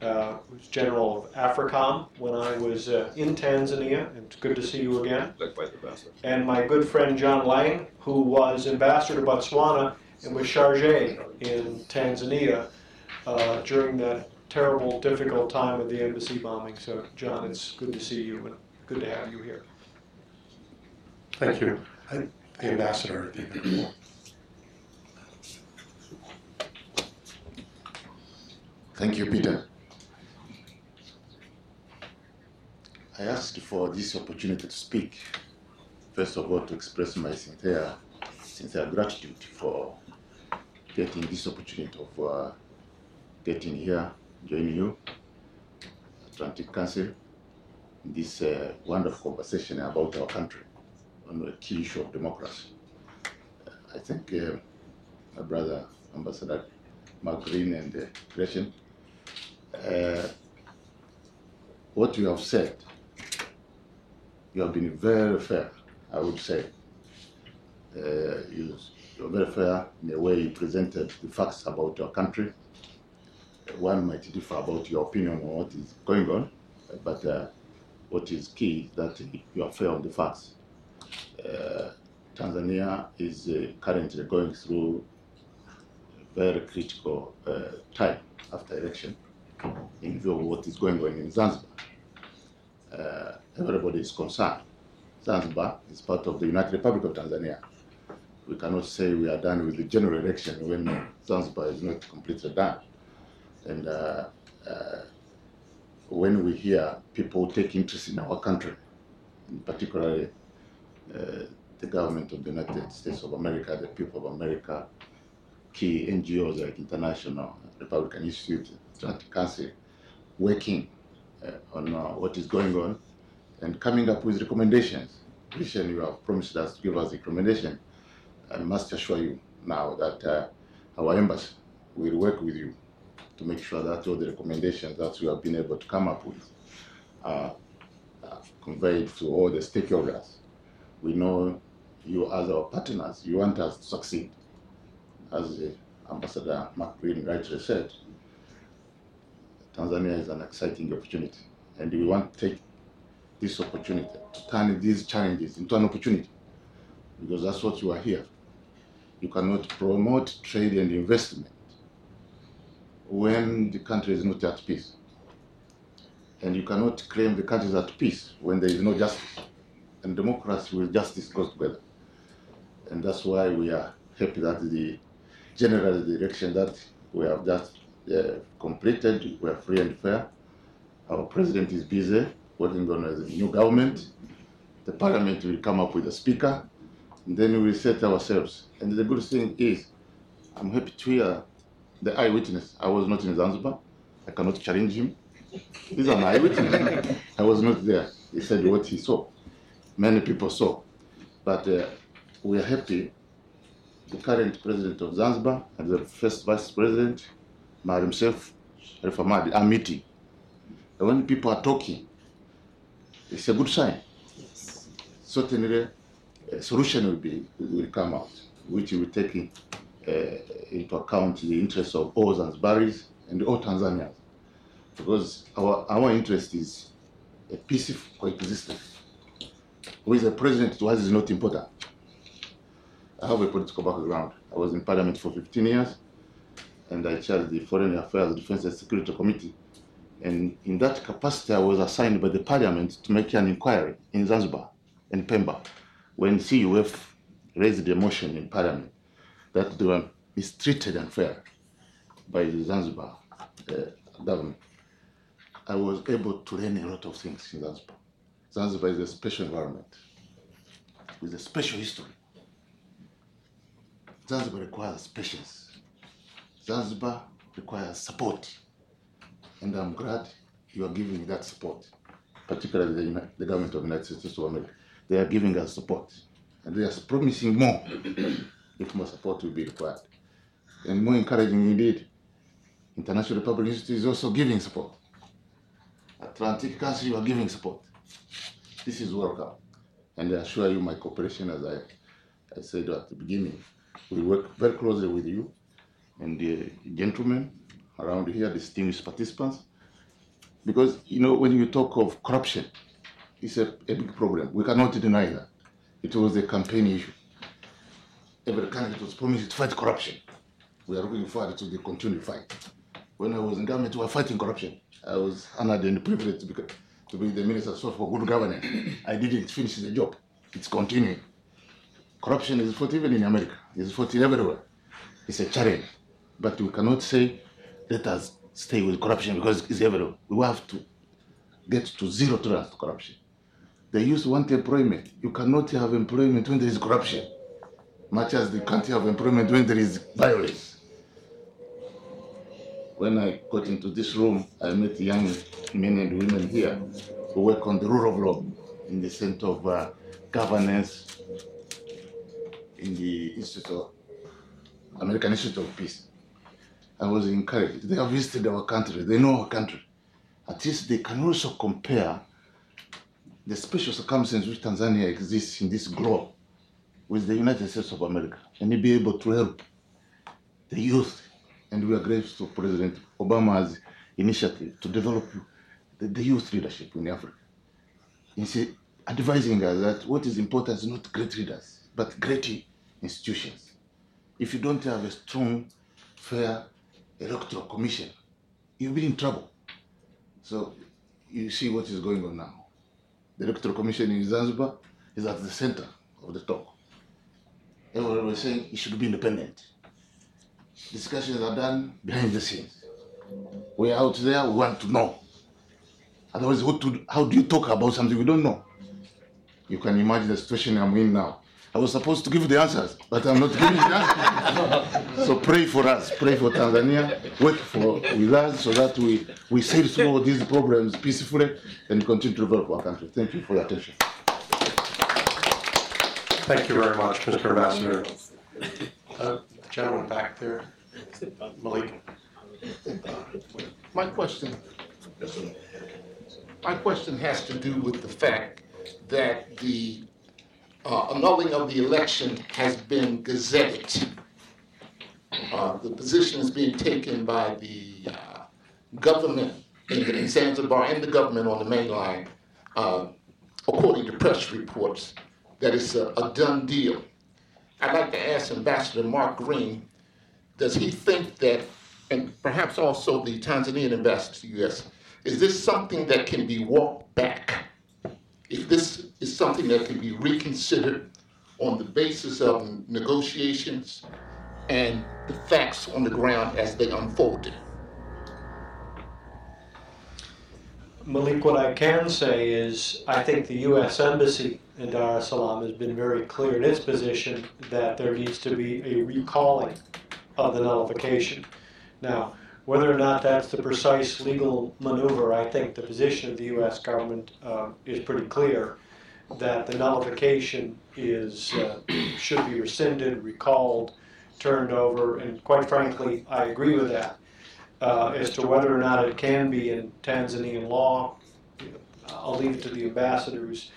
uh, was General of AFRICOM when I was uh, in Tanzania. It's good to see you again. Likewise, Ambassador. And my good friend John Lange, who was Ambassador to Botswana and was charge in Tanzania uh, during that terrible, difficult time of the embassy bombing. So, John, it's good to see you and good to have you here. Thank you. I- The ambassador. Thank you, Peter. I asked for this opportunity to speak. First of all, to express my sincere, sincere gratitude for getting this opportunity of uh, getting here, joining you, Atlantic Council, in this uh, wonderful conversation about our country on the key issue of democracy. Uh, I think uh, my brother, Ambassador Mark Green and uh, Gretchen, what you have said, you have been very fair, I would say. Uh, you, you're very fair in the way you presented the facts about your country. One might differ about your opinion on what is going on, but uh, what is key is that you are fair on the facts. Uh, Tanzania is uh, currently going through a very critical uh, time after election in view of what is going on in Zanzibar. Uh, everybody is concerned. Zanzibar is part of the United Republic of Tanzania. We cannot say we are done with the general election when Zanzibar is not completely done. And uh, uh, when we hear people take interest in our country, particularly uh, the government of the United States of America, the people of America, key NGOs like International Republican Institute, Atlantic Council, working uh, on uh, what is going on and coming up with recommendations. Christian, you have promised us to give us recommendation. I must assure you now that uh, our embassy will work with you to make sure that all the recommendations that we have been able to come up with are conveyed to all the stakeholders. We know you as our partners, you want us to succeed. As uh, Ambassador Mark Green rightly said, Tanzania is an exciting opportunity, and we want to take this opportunity to turn these challenges into an opportunity, because that's what you are here. You cannot promote trade and investment when the country is not at peace. And you cannot claim the country is at peace when there is no justice. And democracy with justice goes together. And that's why we are happy that the general direction that we have just uh, completed, we are free and fair. Our president is busy working on a new government. The parliament will come up with a speaker, and then we will set ourselves. And the good thing is, I'm happy to hear the eyewitness. I was not in Zanzibar. I cannot challenge him. He's an eyewitness. I was not there. He said what he saw. Many people saw. But uh, we are happy. The current president of Zanzibar and the first vice president, Maalim Seif, Sharif Hamad, are meeting. And when people are talking, it's a good sign. Yes. Certainly, a solution will be will come out, which will take Uh, into account the interests of all Zanzibaris and all Tanzanians, because our our interest is a peaceful coexistence. With a president, to us is not important. I have a political background. I was in parliament for 15 years, and I chaired the Foreign Affairs, Defense and Security Committee. And in that capacity, I was assigned by the parliament to make an inquiry in Zanzibar, and Pemba, when CUF raised a motion in parliament that they were mistreated unfair by the Zanzibar uh, government. I was able to learn a lot of things in Zanzibar. Zanzibar is a special environment with a special history. Zanzibar requires patience. Zanzibar requires support. And I'm glad you are giving that support, particularly the, the government of the United States of America. They are giving us support. And they are promising more if more support will be required. And more encouraging indeed, International Republic Institute is also giving support. Atlantic Council, you are giving support. This is welcome. And I assure you my cooperation, as I, I said at the beginning, we work very closely with you and the gentlemen around here, distinguished participants. Because, you know, when you talk of corruption, it's a, a big problem. We cannot deny that. It was a campaign issue. Every candidate was promised to fight corruption. We are looking forward to the continued fight. When I was in government, we were fighting corruption. I was honored and privileged to be, to be the minister for good governance. I didn't finish the job. It's continuing. Corruption is fought even in America. It's fought everywhere. It's a challenge. But we cannot say, let us stay with corruption because it's everywhere. We have to get to zero tolerance to corruption. They used to want employment. You cannot have employment when there is corruption, much as they can't have employment when there is violence. When I got into this room, I met young men and women here who work on the rule of law in the center of uh, governance in the Institute of American Institute of Peace. I was encouraged. They have visited our country. They know our country. At least they can also compare the special circumstances which Tanzania exists in this globe with the United States of America and be able to help the youth. And we are grateful to President Obama's initiative to develop the, the youth leadership in Africa. He's advising us that what is important is not great leaders, but great institutions. If you don't have a strong, fair electoral commission, you'll be in trouble. So you see what is going on now. The electoral commission in Zanzibar is at the center of the talk. Everyone was saying it should be independent. Discussions are done behind the scenes. We're out there, we want to know Otherwise, what to, how do you talk about something we don't know? You can imagine the situation I'm in now. I was supposed to give the answers, but I'm not giving the answers. [LAUGHS] so pray for us, pray for Tanzania, work for with us so that we, we sail through these problems peacefully and continue to develop our country. Thank you for your attention. Thank you very much, Mr. Ambassador. Uh, Gentleman back there, Malik. My question, my question has to do with the fact that the uh, annulling of the election has been gazetted. Uh, The position is being taken by the uh, government in in Zanzibar and the government on the mainline, uh, according to press reports, that it's a a done deal. I'd like to ask Ambassador Mark Green, does he think that, and perhaps also the Tanzanian ambassador to the U.S., is this something that can be walked back? If this is something that can be reconsidered on the basis of negotiations and the facts on the ground as they unfolded? Malik, what I can say is, I think the U.S. Embassy in Dar es Salaam has been very clear in its position that there needs to be a recalling of the nullification. Now, whether or not that's the precise legal maneuver, I think the position of the U.S. government uh, is pretty clear that the nullification is, uh, should be rescinded, recalled, turned over, and quite frankly, I agree with that. Uh, As to whether or not it can be in Tanzanian law, I'll leave it to the ambassadors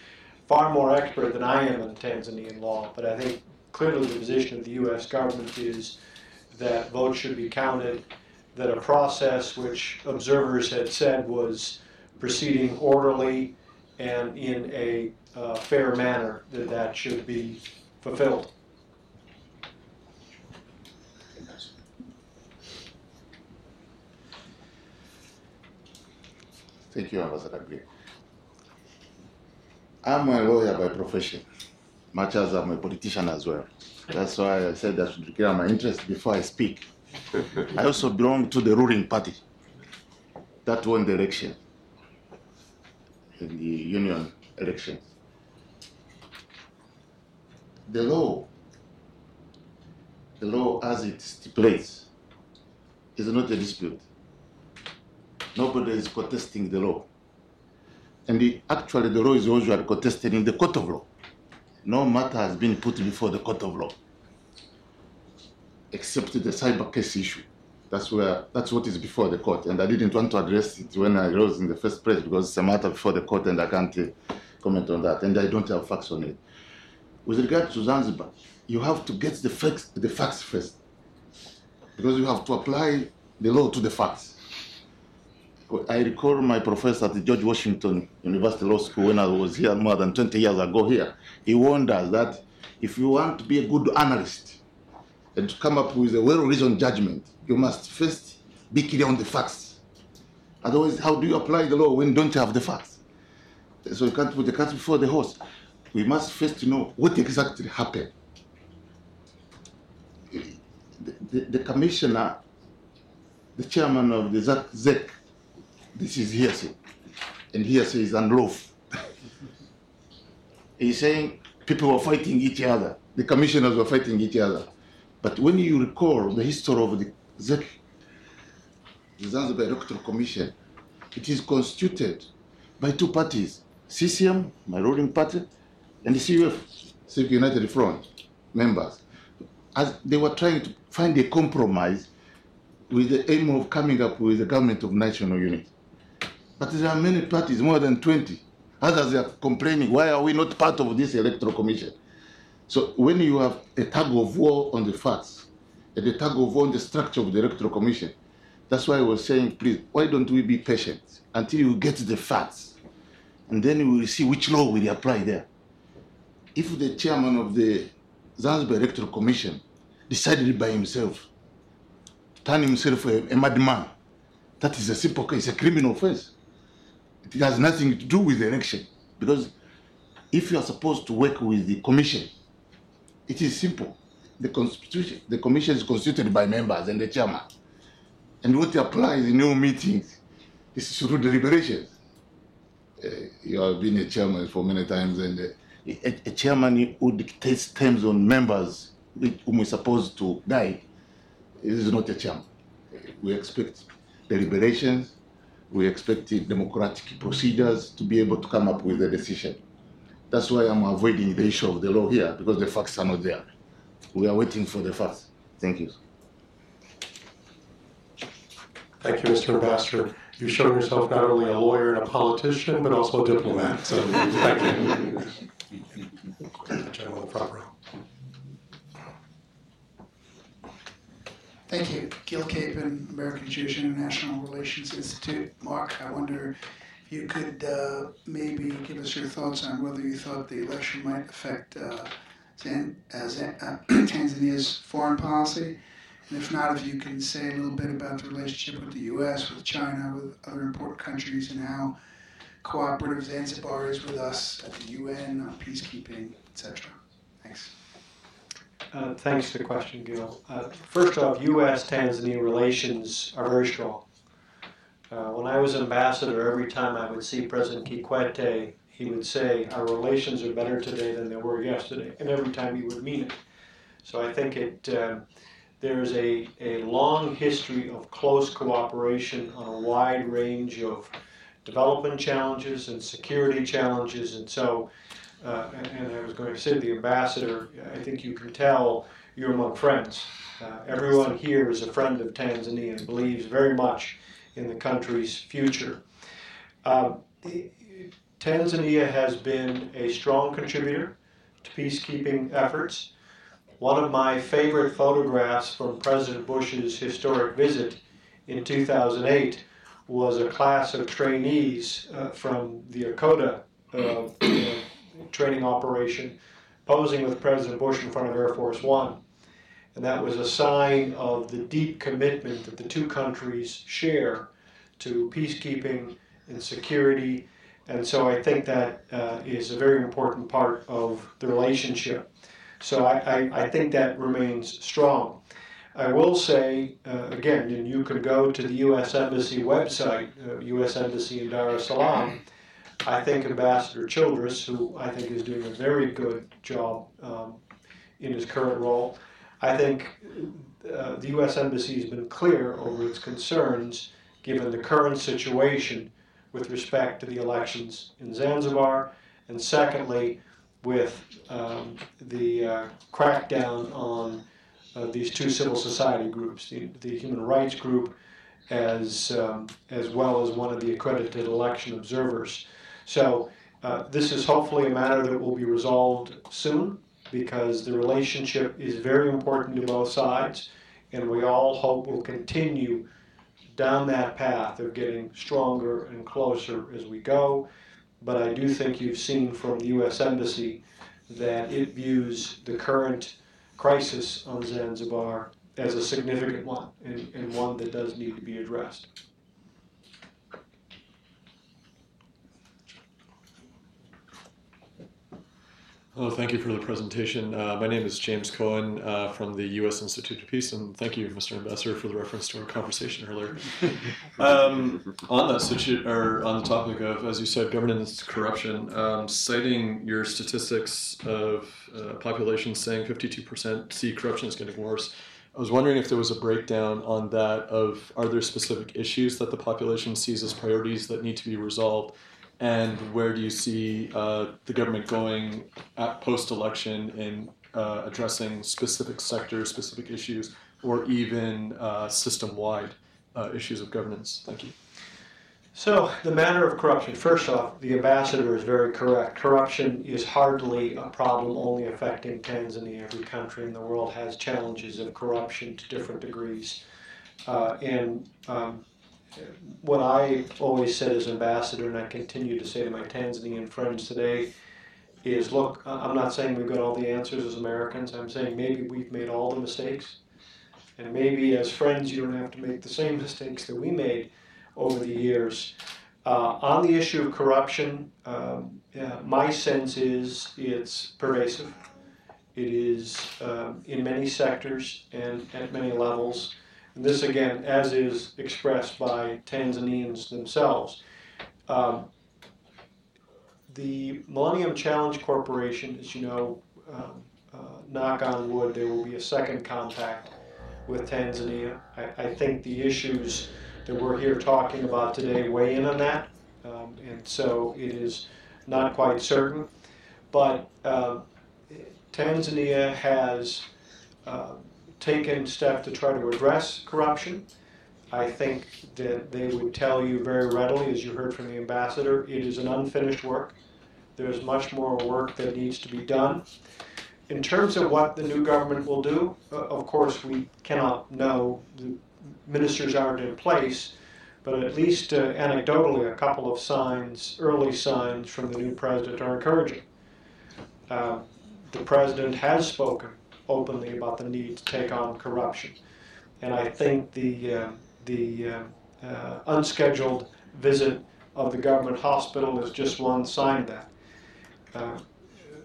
far more expert than I am in Tanzanian law, but I think clearly the position of the U.S. government is that votes should be counted, that a process which observers had said was proceeding orderly and in a uh, fair manner, that that should be fulfilled. Thank you, Ambassador Green. I'm a lawyer by profession, much as I'm a politician as well. That's why I said I should declare my interest before I speak. I also belong to the ruling party that won the election, the union election. The law, the law as it stipulates, is not a dispute. Nobody is contesting the law. And the, actually, the law is usually contested in the court of law. No matter has been put before the court of law, except the cyber case issue. That's where that's what is before the court, and I didn't want to address it when I rose in the first place because it's a matter before the court, and I can't uh, comment on that, and I don't have facts on it. With regard to Zanzibar, you have to get the facts, the facts first, because you have to apply the law to the facts. I recall my professor at George Washington University Law School when I was here more than 20 years ago here. He warned us that if you want to be a good analyst and to come up with a well-reasoned judgment, you must first be clear on the facts. Otherwise, how do you apply the law when you don't have the facts? So you can't put the cat before the horse. We must first know what exactly happened. The, the, the commissioner, the chairman of the ZEC this is hearsay, and hearsay is unlawful. [LAUGHS] He's saying people were fighting each other, the commissioners were fighting each other. But when you recall the history of the ZEC, the Zanzibar Electoral Commission, it is constituted by two parties, CCM, my ruling party, and the CUF, Civic United Front members. As they were trying to find a compromise with the aim of coming up with a government of national unity. But there are many parties, more than 20. Others are complaining, why are we not part of this electoral commission? So when you have a tug of war on the facts and a tug of war on the structure of the electoral commission, that's why I was saying, please, why don't we be patient until you get the facts, and then we will see which law will apply there. If the chairman of the Zanzibar Electoral Commission decided by himself, to turn himself a, a madman, that is a simple case, a criminal offense. It has nothing to do with the election, because if you are supposed to work with the commission, it is simple. The constitution, the commission is constituted by members and the chairman. And what applies in your meetings is through deliberations. uh, you have been a chairman for many times, and uh, a, a chairman who dictates terms on members whom we're supposed to guide is not a chairman. We expect deliberations, we expect democratic procedures to be able to come up with a decision. That's why I'm avoiding the issue of the law here because the facts are not there. We are waiting for the facts. Thank you. Thank you, Mr. Ambassador. You've shown yourself not only a lawyer and a politician, but also a diplomat. So thank you. [LAUGHS] Gentleman in the front row. Thank you. Gil Kapen, American Jewish International Relations Institute. Mark, I wonder if you could uh, maybe give us your thoughts on whether you thought the election might affect uh, uh, uh, [CLEARS THROAT] Tanzania's foreign policy. And if not, if you can say a little bit about the relationship with the U.S., with China, with other important countries, and how cooperative Zanzibar is with us at the UN on peacekeeping, etc. Thanks. Uh, thanks for the question, Gil. Uh, first off, U.S. Tanzania relations are very strong. Uh, when I was ambassador, every time I would see President Kikwete, he would say, Our relations are better today than they were yesterday. And every time he would mean it. So I think it, um, there's a, a long history of close cooperation on a wide range of development challenges and security challenges. And so, uh, and, and I was going to say the ambassador, I think you can tell you're among friends. Uh, everyone here is a friend of Tanzania and believes very much in the country's future. Um, Tanzania has been a strong contributor to peacekeeping efforts. One of my favorite photographs from President Bush's historic visit in 2008 was a class of trainees uh, from the ACOTA uh, training operation posing with President Bush in front of Air Force One. And that was a sign of the deep commitment that the two countries share to peacekeeping and security. And so I think that uh, is a very important part of the relationship. So I, I, I think that remains strong. I will say, uh, again, and you can go to the U.S. Embassy website, uh, U.S. Embassy in Dar es Salaam. I think Ambassador Childress, who I think is doing a very good job um, in his current role, I think uh, the U.S. Embassy has been clear over its concerns given the current situation with respect to the elections in Zanzibar, and secondly, with um, the uh, crackdown on uh, these two civil society groups, the, the Human Rights Group, as um, as well as one of the accredited election observers. So uh, this is hopefully a matter that will be resolved soon because the relationship is very important to both sides, and we all hope will continue down that path of getting stronger and closer as we go. But I do think you've seen from the U.S. Embassy that it views the current crisis on Zanzibar as a significant one and, and one that does need to be addressed. Hello, thank you for the presentation. Uh, my name is James Cohen uh, from the U.S. Institute of Peace, and thank you, Mr. Ambassador, for the reference to our conversation earlier. [LAUGHS] um, on that situ- or on the topic of, as you said, governance corruption, um, citing your statistics of uh, population saying 52% see corruption is getting worse. I was wondering if there was a breakdown on that of are there specific issues that the population sees as priorities that need to be resolved and where do you see uh, the government going at post-election in uh, addressing specific sectors, specific issues, or even uh, system-wide uh, issues of governance? Thank you. So, the matter of corruption. First off, the ambassador is very correct. Corruption is hardly a problem only affecting Tanzania. Every country in the world has challenges of corruption to different degrees. Uh, and um, what I always said as ambassador, and I continue to say to my Tanzanian friends today, is look, I'm not saying we've got all the answers as Americans. I'm saying maybe we've made all the mistakes. And maybe as friends, you don't have to make the same [LAUGHS] mistakes that we made over the years. Uh, on the issue of corruption, um, yeah, my sense is it's pervasive. It is um, in many sectors and at many levels. And this again, as is expressed by Tanzanians themselves. Um, the Millennium Challenge Corporation, as you know, um, uh, knock on wood, there will be a second contact with Tanzania. I, I think the issues that we're here talking about today weigh in on that, um, and so it is not quite certain. But uh, Tanzania has uh, taken steps to try to address corruption. I think that they would tell you very readily, as you heard from the ambassador, it is an unfinished work. There's much more work that needs to be done. In terms of what the new government will do, of course, we cannot know. The ministers aren't in place, but at least uh, anecdotally, a couple of signs, early signs from the new president are encouraging. Uh, the president has spoken openly about the need to take on corruption, and I think the uh, the uh, uh, unscheduled visit of the government hospital is just one sign of that. Uh,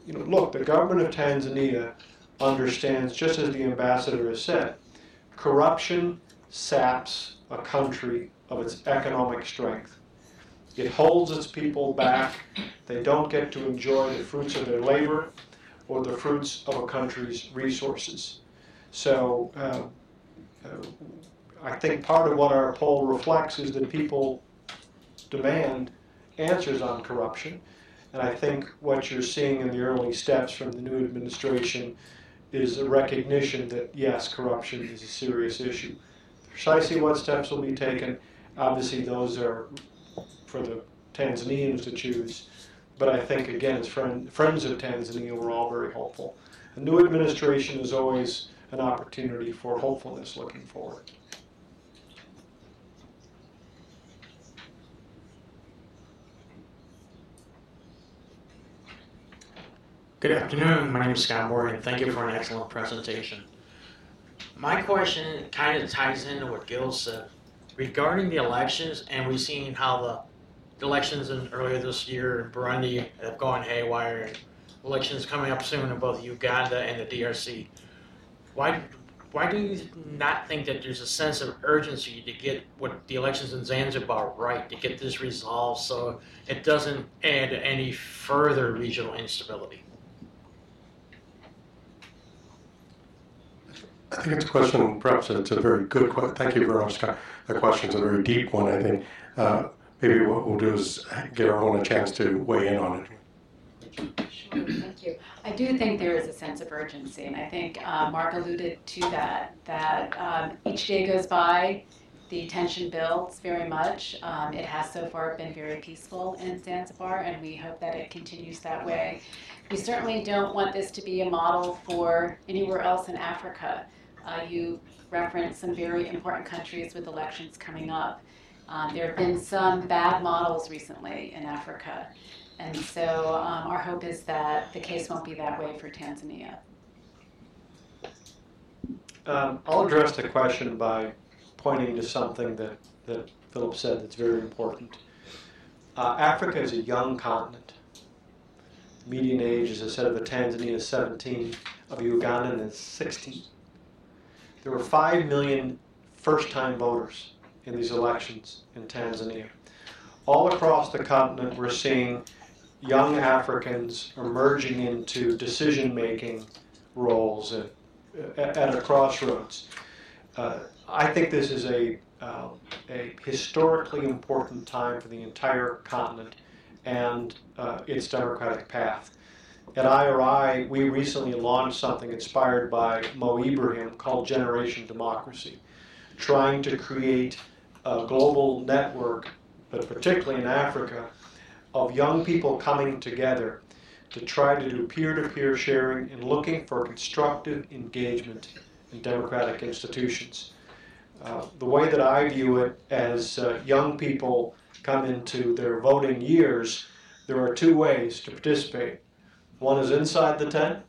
you know, look, the government of Tanzania understands, just as the ambassador has said, corruption saps a country of its economic strength. It holds its people back. They don't get to enjoy the fruits of their labor or the fruits of a country's resources. So uh, uh, I think part of what our poll reflects is that people demand answers on corruption. And I think what you're seeing in the early steps from the new administration is a recognition that, yes, corruption is a serious issue. Precisely what steps will be taken, obviously, those are for the Tanzanians to choose. But I think, again, as friend, friends of Tanzania, we're all very hopeful. A new administration is always an opportunity for hopefulness looking forward. Good afternoon. My name is Scott Morgan. Thank you for an excellent presentation. My question kind of ties into what Gil said regarding the elections, and we've seen how the elections in earlier this year in Burundi have gone haywire, and elections coming up soon in both Uganda and the DRC. Why, why do you not think that there's a sense of urgency to get what the elections in Zanzibar right, to get this resolved so it doesn't add any further regional instability? I think it's a question, perhaps it's a very good question. Thank you very much. The question's a very deep one, I think. Uh, maybe what we'll do is give everyone a chance to weigh in on it. Thank you. I do think there is a sense of urgency, and I think uh, Mark alluded to that, that um, each day goes by, the tension builds very much. Um, it has so far been very peaceful in Zanzibar, and we hope that it continues that way. We certainly don't want this to be a model for anywhere else in Africa. Uh, you referenced some very important countries with elections coming up. Um, there have been some bad models recently in Africa. And so um, our hope is that the case won't be that way for Tanzania. Um, I'll address the question by pointing to something that, that Philip said that's very important. Uh, Africa is a young continent. Median age, as I said, of the Tanzania is 17, of Uganda is 16 there were 5 million first time voters in these elections in Tanzania. All across the continent, we're seeing young Africans emerging into decision making roles at, at, a crossroads. Uh, I think this is a, uh, a historically important time for the entire continent and uh, its democratic path. At IRI, we recently launched something inspired by Mo Ibrahim called Generation Democracy, trying to create a global network, but particularly in Africa, of young people coming together to try to do peer-to-peer sharing and looking for constructive engagement in democratic institutions. Uh, the way that I view it as uh, young people come into their voting years, there are two ways to participate. One is inside the tent,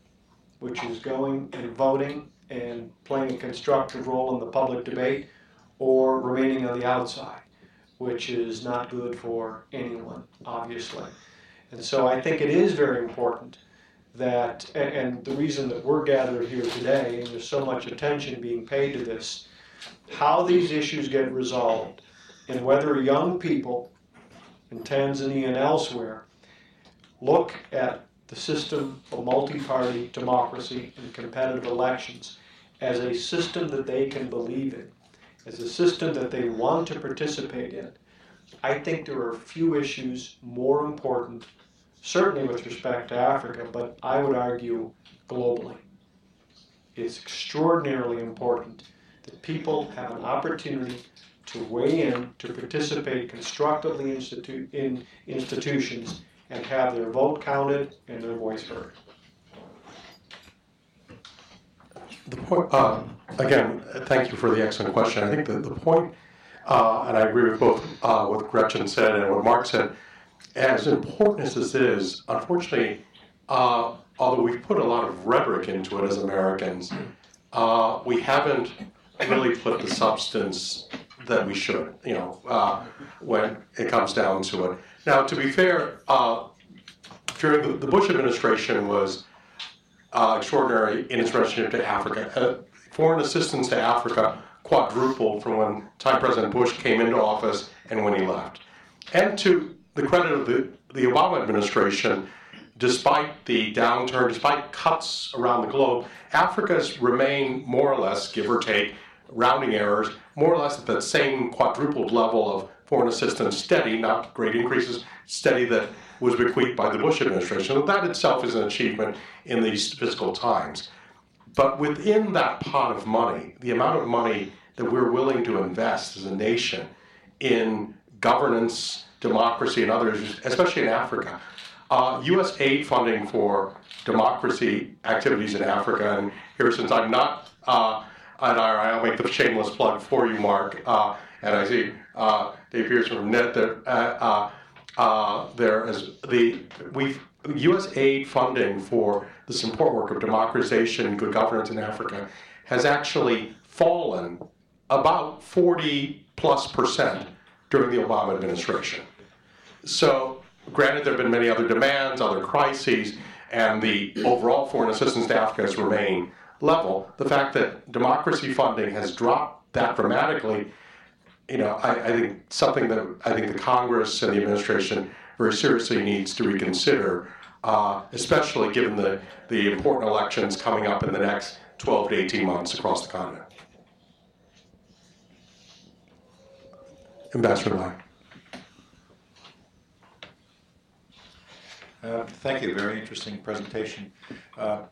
which is going and voting and playing a constructive role in the public debate, or remaining on the outside, which is not good for anyone, obviously. And so I think it is very important that, and, the reason that we're gathered here today, and there's so much attention being paid to this, how these issues get resolved, and whether young people in Tanzania and elsewhere look at the system of multi-party democracy and competitive elections as a system that they can believe in, as a system that they want to participate in, I think there are few issues more important, certainly with respect to Africa, but I would argue globally. It's extraordinarily important that people have an opportunity to weigh in, to participate constructively institu- in institutions, and have their vote counted and their voice heard. The point, uh, again, thank you for the excellent question. I think that the point, uh, and I agree with both uh, what Gretchen said and what Mark said, as important as this is, unfortunately, uh, although we've put a lot of rhetoric into it as Americans, uh, we haven't really put the substance that we should, you know, uh, when it comes down to it. Now, to be fair, during the, the Bush administration was uh, extraordinary in its relationship to Africa. Uh, foreign assistance to Africa quadrupled from when time President Bush came into office and when he left. And to the credit of the, the Obama administration, despite the downturn, despite cuts around the globe, Africa's remained more or less, give or take, rounding errors, more or less at that same quadrupled level of foreign assistance, steady, not great increases, steady that was bequeathed by the Bush administration. That itself is an achievement in these fiscal times. But within that pot of money, the amount of money that we're willing to invest as a nation in governance, democracy, and others, especially in Africa, uh, USAID funding for democracy activities in Africa, and here since I'm not, uh, and I'll make the shameless plug for you, Mark, uh, and I see uh, Dave Pierce from NED there, uh, there as the we've USAID funding for the support work of democratization, and good governance in Africa, has actually fallen about 40 plus percent during the Obama administration. So, granted, there have been many other demands, other crises, and the overall foreign assistance to Africa has remained level. The fact that democracy funding has dropped that dramatically you know, I, I think something that I think the Congress and the administration very seriously needs to reconsider, uh, especially given the, the important elections coming up in the next 12 to 18 months across the continent. Ambassador Lai. Uh, thank you. Very interesting presentation. Uh,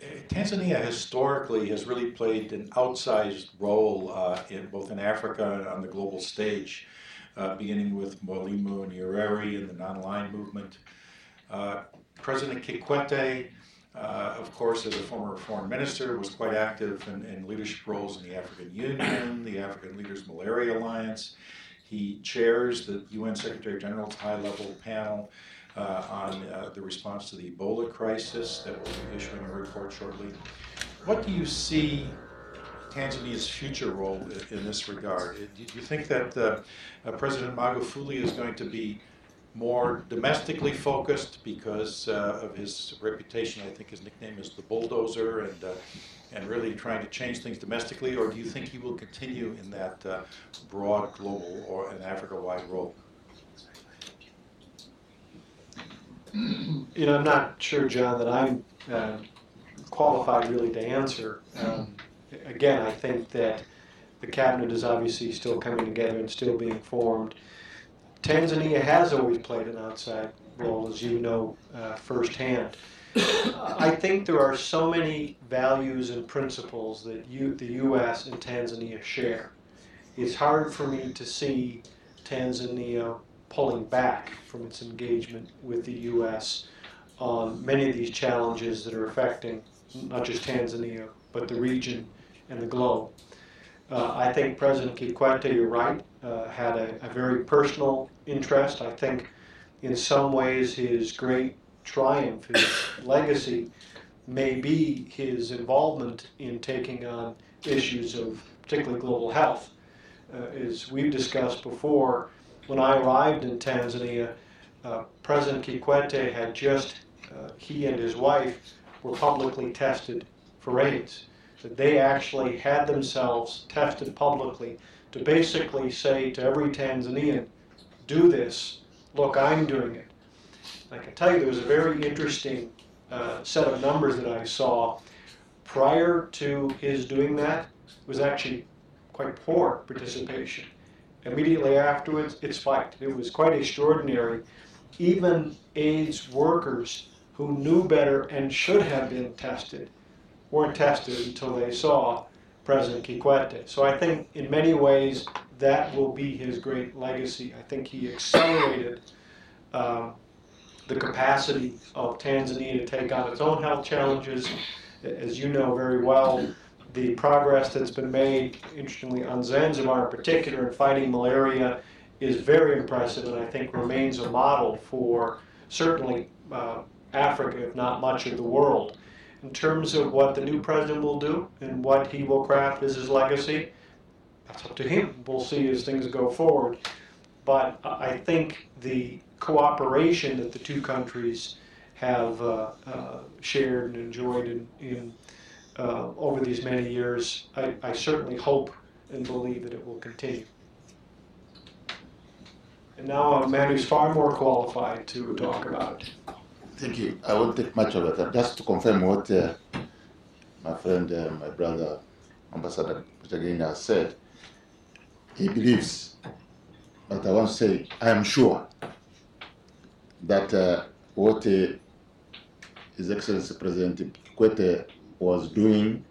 Tanzania historically has really played an outsized role uh, in both in Africa and on the global stage, uh, beginning with Mwalimu Nyerere and the non-aligned movement. Uh, President Kikwete, uh, of course, as a former foreign minister, was quite active in, in leadership roles in the African Union, the African Leaders Malaria Alliance. He chairs the UN Secretary General's high-level panel on uh, the response to the Ebola crisis that we'll be issuing a report shortly. What do you see Tanzania's future role in, this regard? Do you think that uh, uh, President Magufuli is going to be more domestically focused because uh, of his reputation? I think his nickname is the bulldozer, and uh, and really trying to change things domestically, or do you think he will continue in that broad global or an Africa-wide role? You know, I'm not sure, John, that I'm uh, qualified really to answer. Um, again, I think that the cabinet is obviously still coming together and still being formed. Tanzania has always played an outside role, as you know uh, firsthand. I think there are so many values and principles that you, the U.S. and Tanzania share. It's hard for me to see Tanzania pulling back from its engagement with the U.S. on many of these challenges that are affecting not just Tanzania, but the region and the globe. Uh, I think President Kikwete, you're right, uh, had a, a, very personal interest. I think in some ways his great triumph, his legacy, may be his involvement in taking on issues of particularly global health. Uh, as we've discussed before, when I arrived in Tanzania, uh, President Kikwete had just, uh, he and his wife were publicly tested for AIDS. That they actually had themselves tested publicly to basically say to every Tanzanian, do this, look, I'm doing it. I can tell you there was a very interesting uh, set of numbers that I saw prior to his doing that was actually quite poor participation. Immediately afterwards, it spiked. It was quite extraordinary. Even AIDS workers who knew better and should have been tested weren't tested until they saw President Kikwete. So I think in many ways that will be his great legacy. I think he accelerated uh, the capacity of Tanzania to take on its own health challenges. As you know very well, the progress that's been made, interestingly, on Zanzibar in particular in fighting malaria is very impressive and I think remains a model for certainly uh, Africa, if not much of the world. In terms of what the new president will do and what he will craft as his legacy, that's up to him. We'll see as things go forward. But I think the cooperation that the two countries have uh, uh, shared and enjoyed in, in uh, over these many years, I, I certainly hope and believe that it will continue. And now a man who's far more qualified to talk about it. Thank you. I won't take much of it. Just to confirm what uh, my friend, uh, my brother, Ambassador Pachagina has said, he believes, but I want to say, I am sure that uh, what uh, His Excellency President Kikwete was doing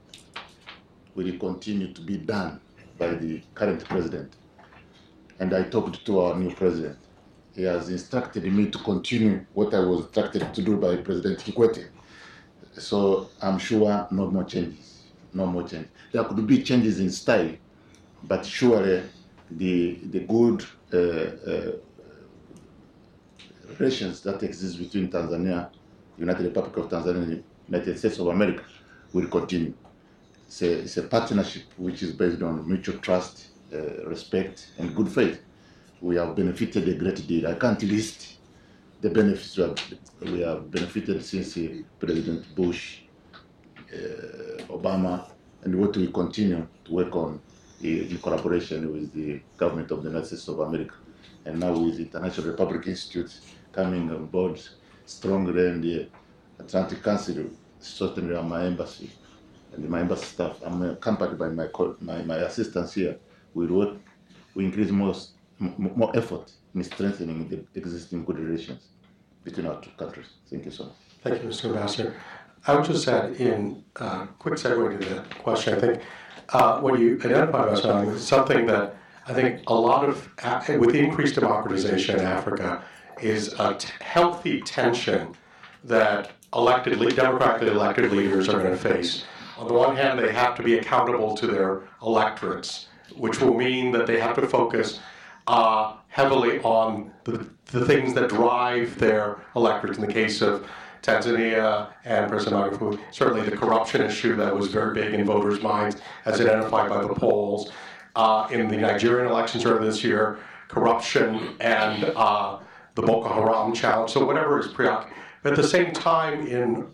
will continue to be done by the current president. And I talked to our new president. He has instructed me to continue what I was instructed to do by President Kikwete. So I'm sure no more changes, no more changes. There could be changes in style, but surely the the good uh, uh, relations that exist between Tanzania, United Republic of Tanzania, United States of America will continue. It's a, it's a partnership which is based on mutual trust, uh, respect, and good faith. We have benefited a great deal. I can't list the benefits we have, we have benefited since uh, President Bush, uh, Obama, and what we continue to work on in collaboration with the government of the United States of America. And now with the International Republic Institute coming on board strongly and the Atlantic Council, certainly on my embassy and my embassy staff, I'm accompanied by my, my, my assistants here. We work, we increase more, more effort in strengthening the existing good relations between our two countries. Thank you so much. Thank you, Mr. Ambassador. I would just add in uh, quick segue to the question. I think uh, what you identified about something something that I think a lot of, with increased democratization in Africa, is a t- healthy tension that elected, democratically elected leaders are going to face. On the one hand, they have to be accountable to their electorates, which will mean that they have to focus uh, heavily on the, the things that drive their electorates. In the case of Tanzania and President Magufuli, certainly the corruption issue that was very big in voters' minds, as identified by the polls. Uh, in the Nigerian elections earlier this year, corruption and uh, the Boko Haram challenge. So whatever is preoccupied. At the same time, in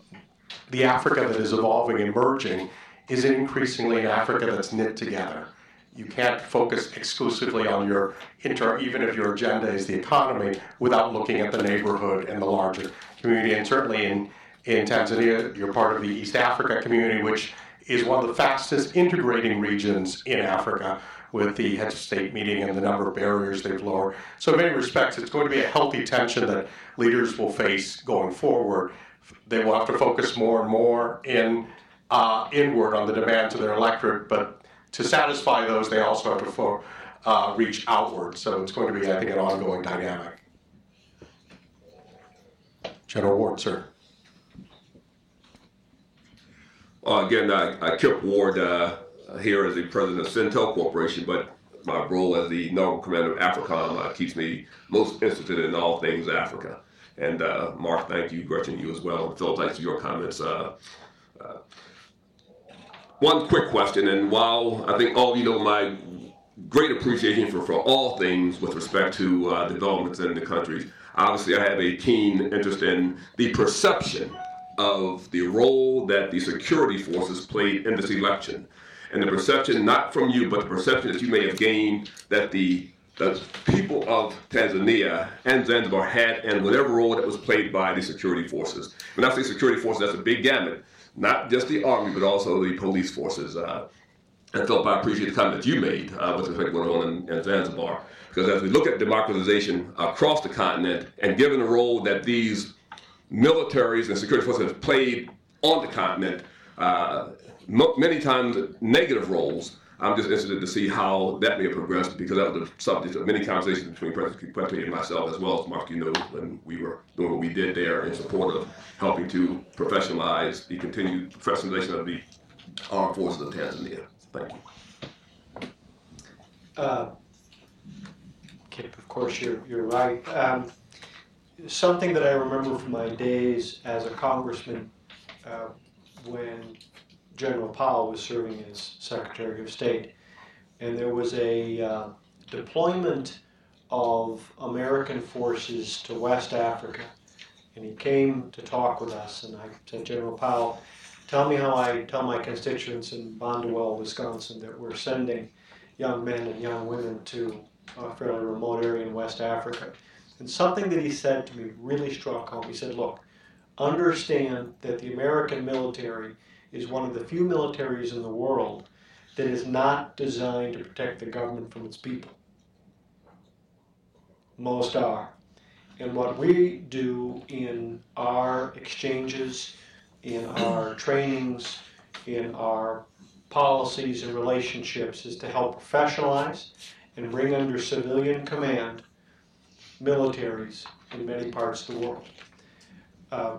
the Africa that is evolving and emerging, is increasingly an Africa that's knit together. You can't focus exclusively on your inter, even if your agenda is the economy, without looking at the neighborhood and the larger community. And certainly in, in Tanzania, you're part of the East Africa community, which is one of the fastest integrating regions in Africa with the heads of state meeting and the number of barriers they've lowered. So in many respects, it's going to be a healthy tension that leaders will face going forward. They will have to focus more and more in uh, inward on the demands of their electorate, but to satisfy those, they also have to fo- uh, reach outward. So it's going to be, I think, an ongoing dynamic. General Ward, sir. Uh, again, I, I Kip Ward uh, here as the president of SENTEL Corporation, but my role as the Naval Commander of AFRICOM uh, keeps me most interested in all things Africa. And uh, Mark, thank you, Gretchen, you as well. Phil, thanks for your comments. Uh, uh, one quick question, and while I think all of you know my great appreciation for, for all things with respect to uh, developments in the country, obviously I have a keen interest in the perception of the role that the security forces played in this election. And the perception, not from you, but the perception that you may have gained that the the people of Tanzania and Zanzibar had and whatever role that was played by the security forces. When I say security forces, that's a big gamut, not just the army, but also the police forces. Uh, and Philip, I appreciate the comment that you made uh, with respect to what's going on in, in Zanzibar. Because as we look at democratization across the continent, and given the role that these militaries and security forces have played on the continent, uh, many times negative roles, I'm just interested to see how that may have progressed because that was the subject of many conversations between President Kikwete and myself, as well as Mark, you know, when we were doing what we did there in support of helping to professionalize the continued professionalization of the armed forces of Tanzania. Thank you. Uh, Kip, of course, you're, you're right. Um, something that I remember from my days as a congressman uh, when General Powell was serving as Secretary of State. And there was a uh, deployment of American forces to West Africa. And he came to talk with us, and I said, General Powell, tell me how I tell my constituents in Bonduel, Wisconsin, that we're sending young men and young women to a fairly remote area in West Africa. And something that he said to me really struck home. He said, Look, understand that the American military is one of the few militaries in the world that is not designed to protect the government from its people. Most are. And what we do in our exchanges, in our [CLEARS THROAT] trainings, in our policies and relationships is to help professionalize and bring under civilian command militaries in many parts of the world. Uh,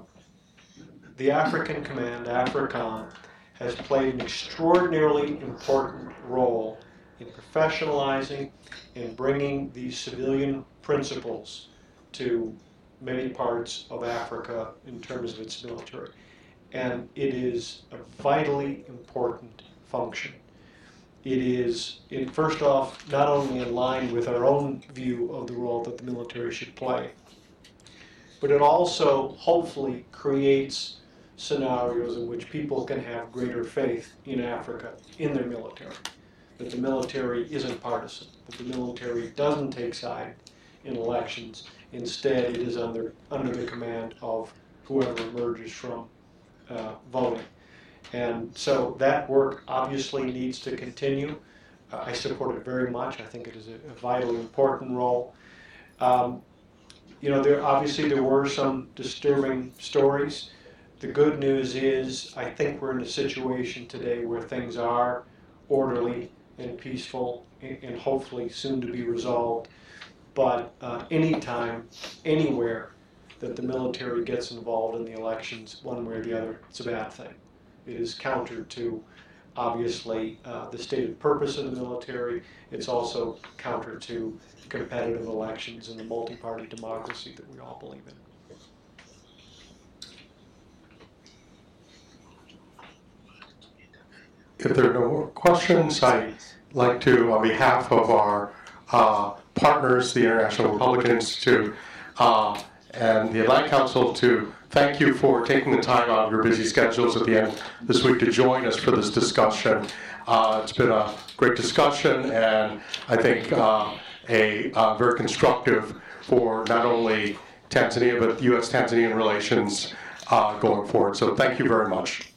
the African Command, AFRICOM, has played an extraordinarily important role in professionalizing and bringing these civilian principles to many parts of Africa in terms of its military. And it is a vitally important function. It is, it, first off, not only in line with our own view of the role that the military should play, but it also hopefully creates scenarios in which people can have greater faith in Africa, in their military. That the military isn't partisan, that the military doesn't take side in elections. Instead, it is under, under the command of whoever emerges from uh, voting. And so that work obviously needs to continue. Uh, I support it very much. I think it is a, a vitally important role. Um, you know, there obviously there were some disturbing stories. The good news is, I think we're in a situation today where things are orderly and peaceful and, hopefully soon to be resolved. But uh, anytime, anywhere that the military gets involved in the elections, one way or the other, it's a bad thing. It is counter to, obviously, uh, the stated purpose of the military. It's also counter to competitive elections and the multi-party democracy that we all believe in. If there are no more questions, I'd like to, on behalf of our uh, partners, the International Republican Institute uh, and the Atlantic Council, to thank you for taking the time out of your busy schedules at the end this week to join us for this discussion. Uh, it's been a great discussion, and I think uh, a uh, very constructive for not only Tanzania but U.S. Tanzanian relations uh, going forward. So thank you very much.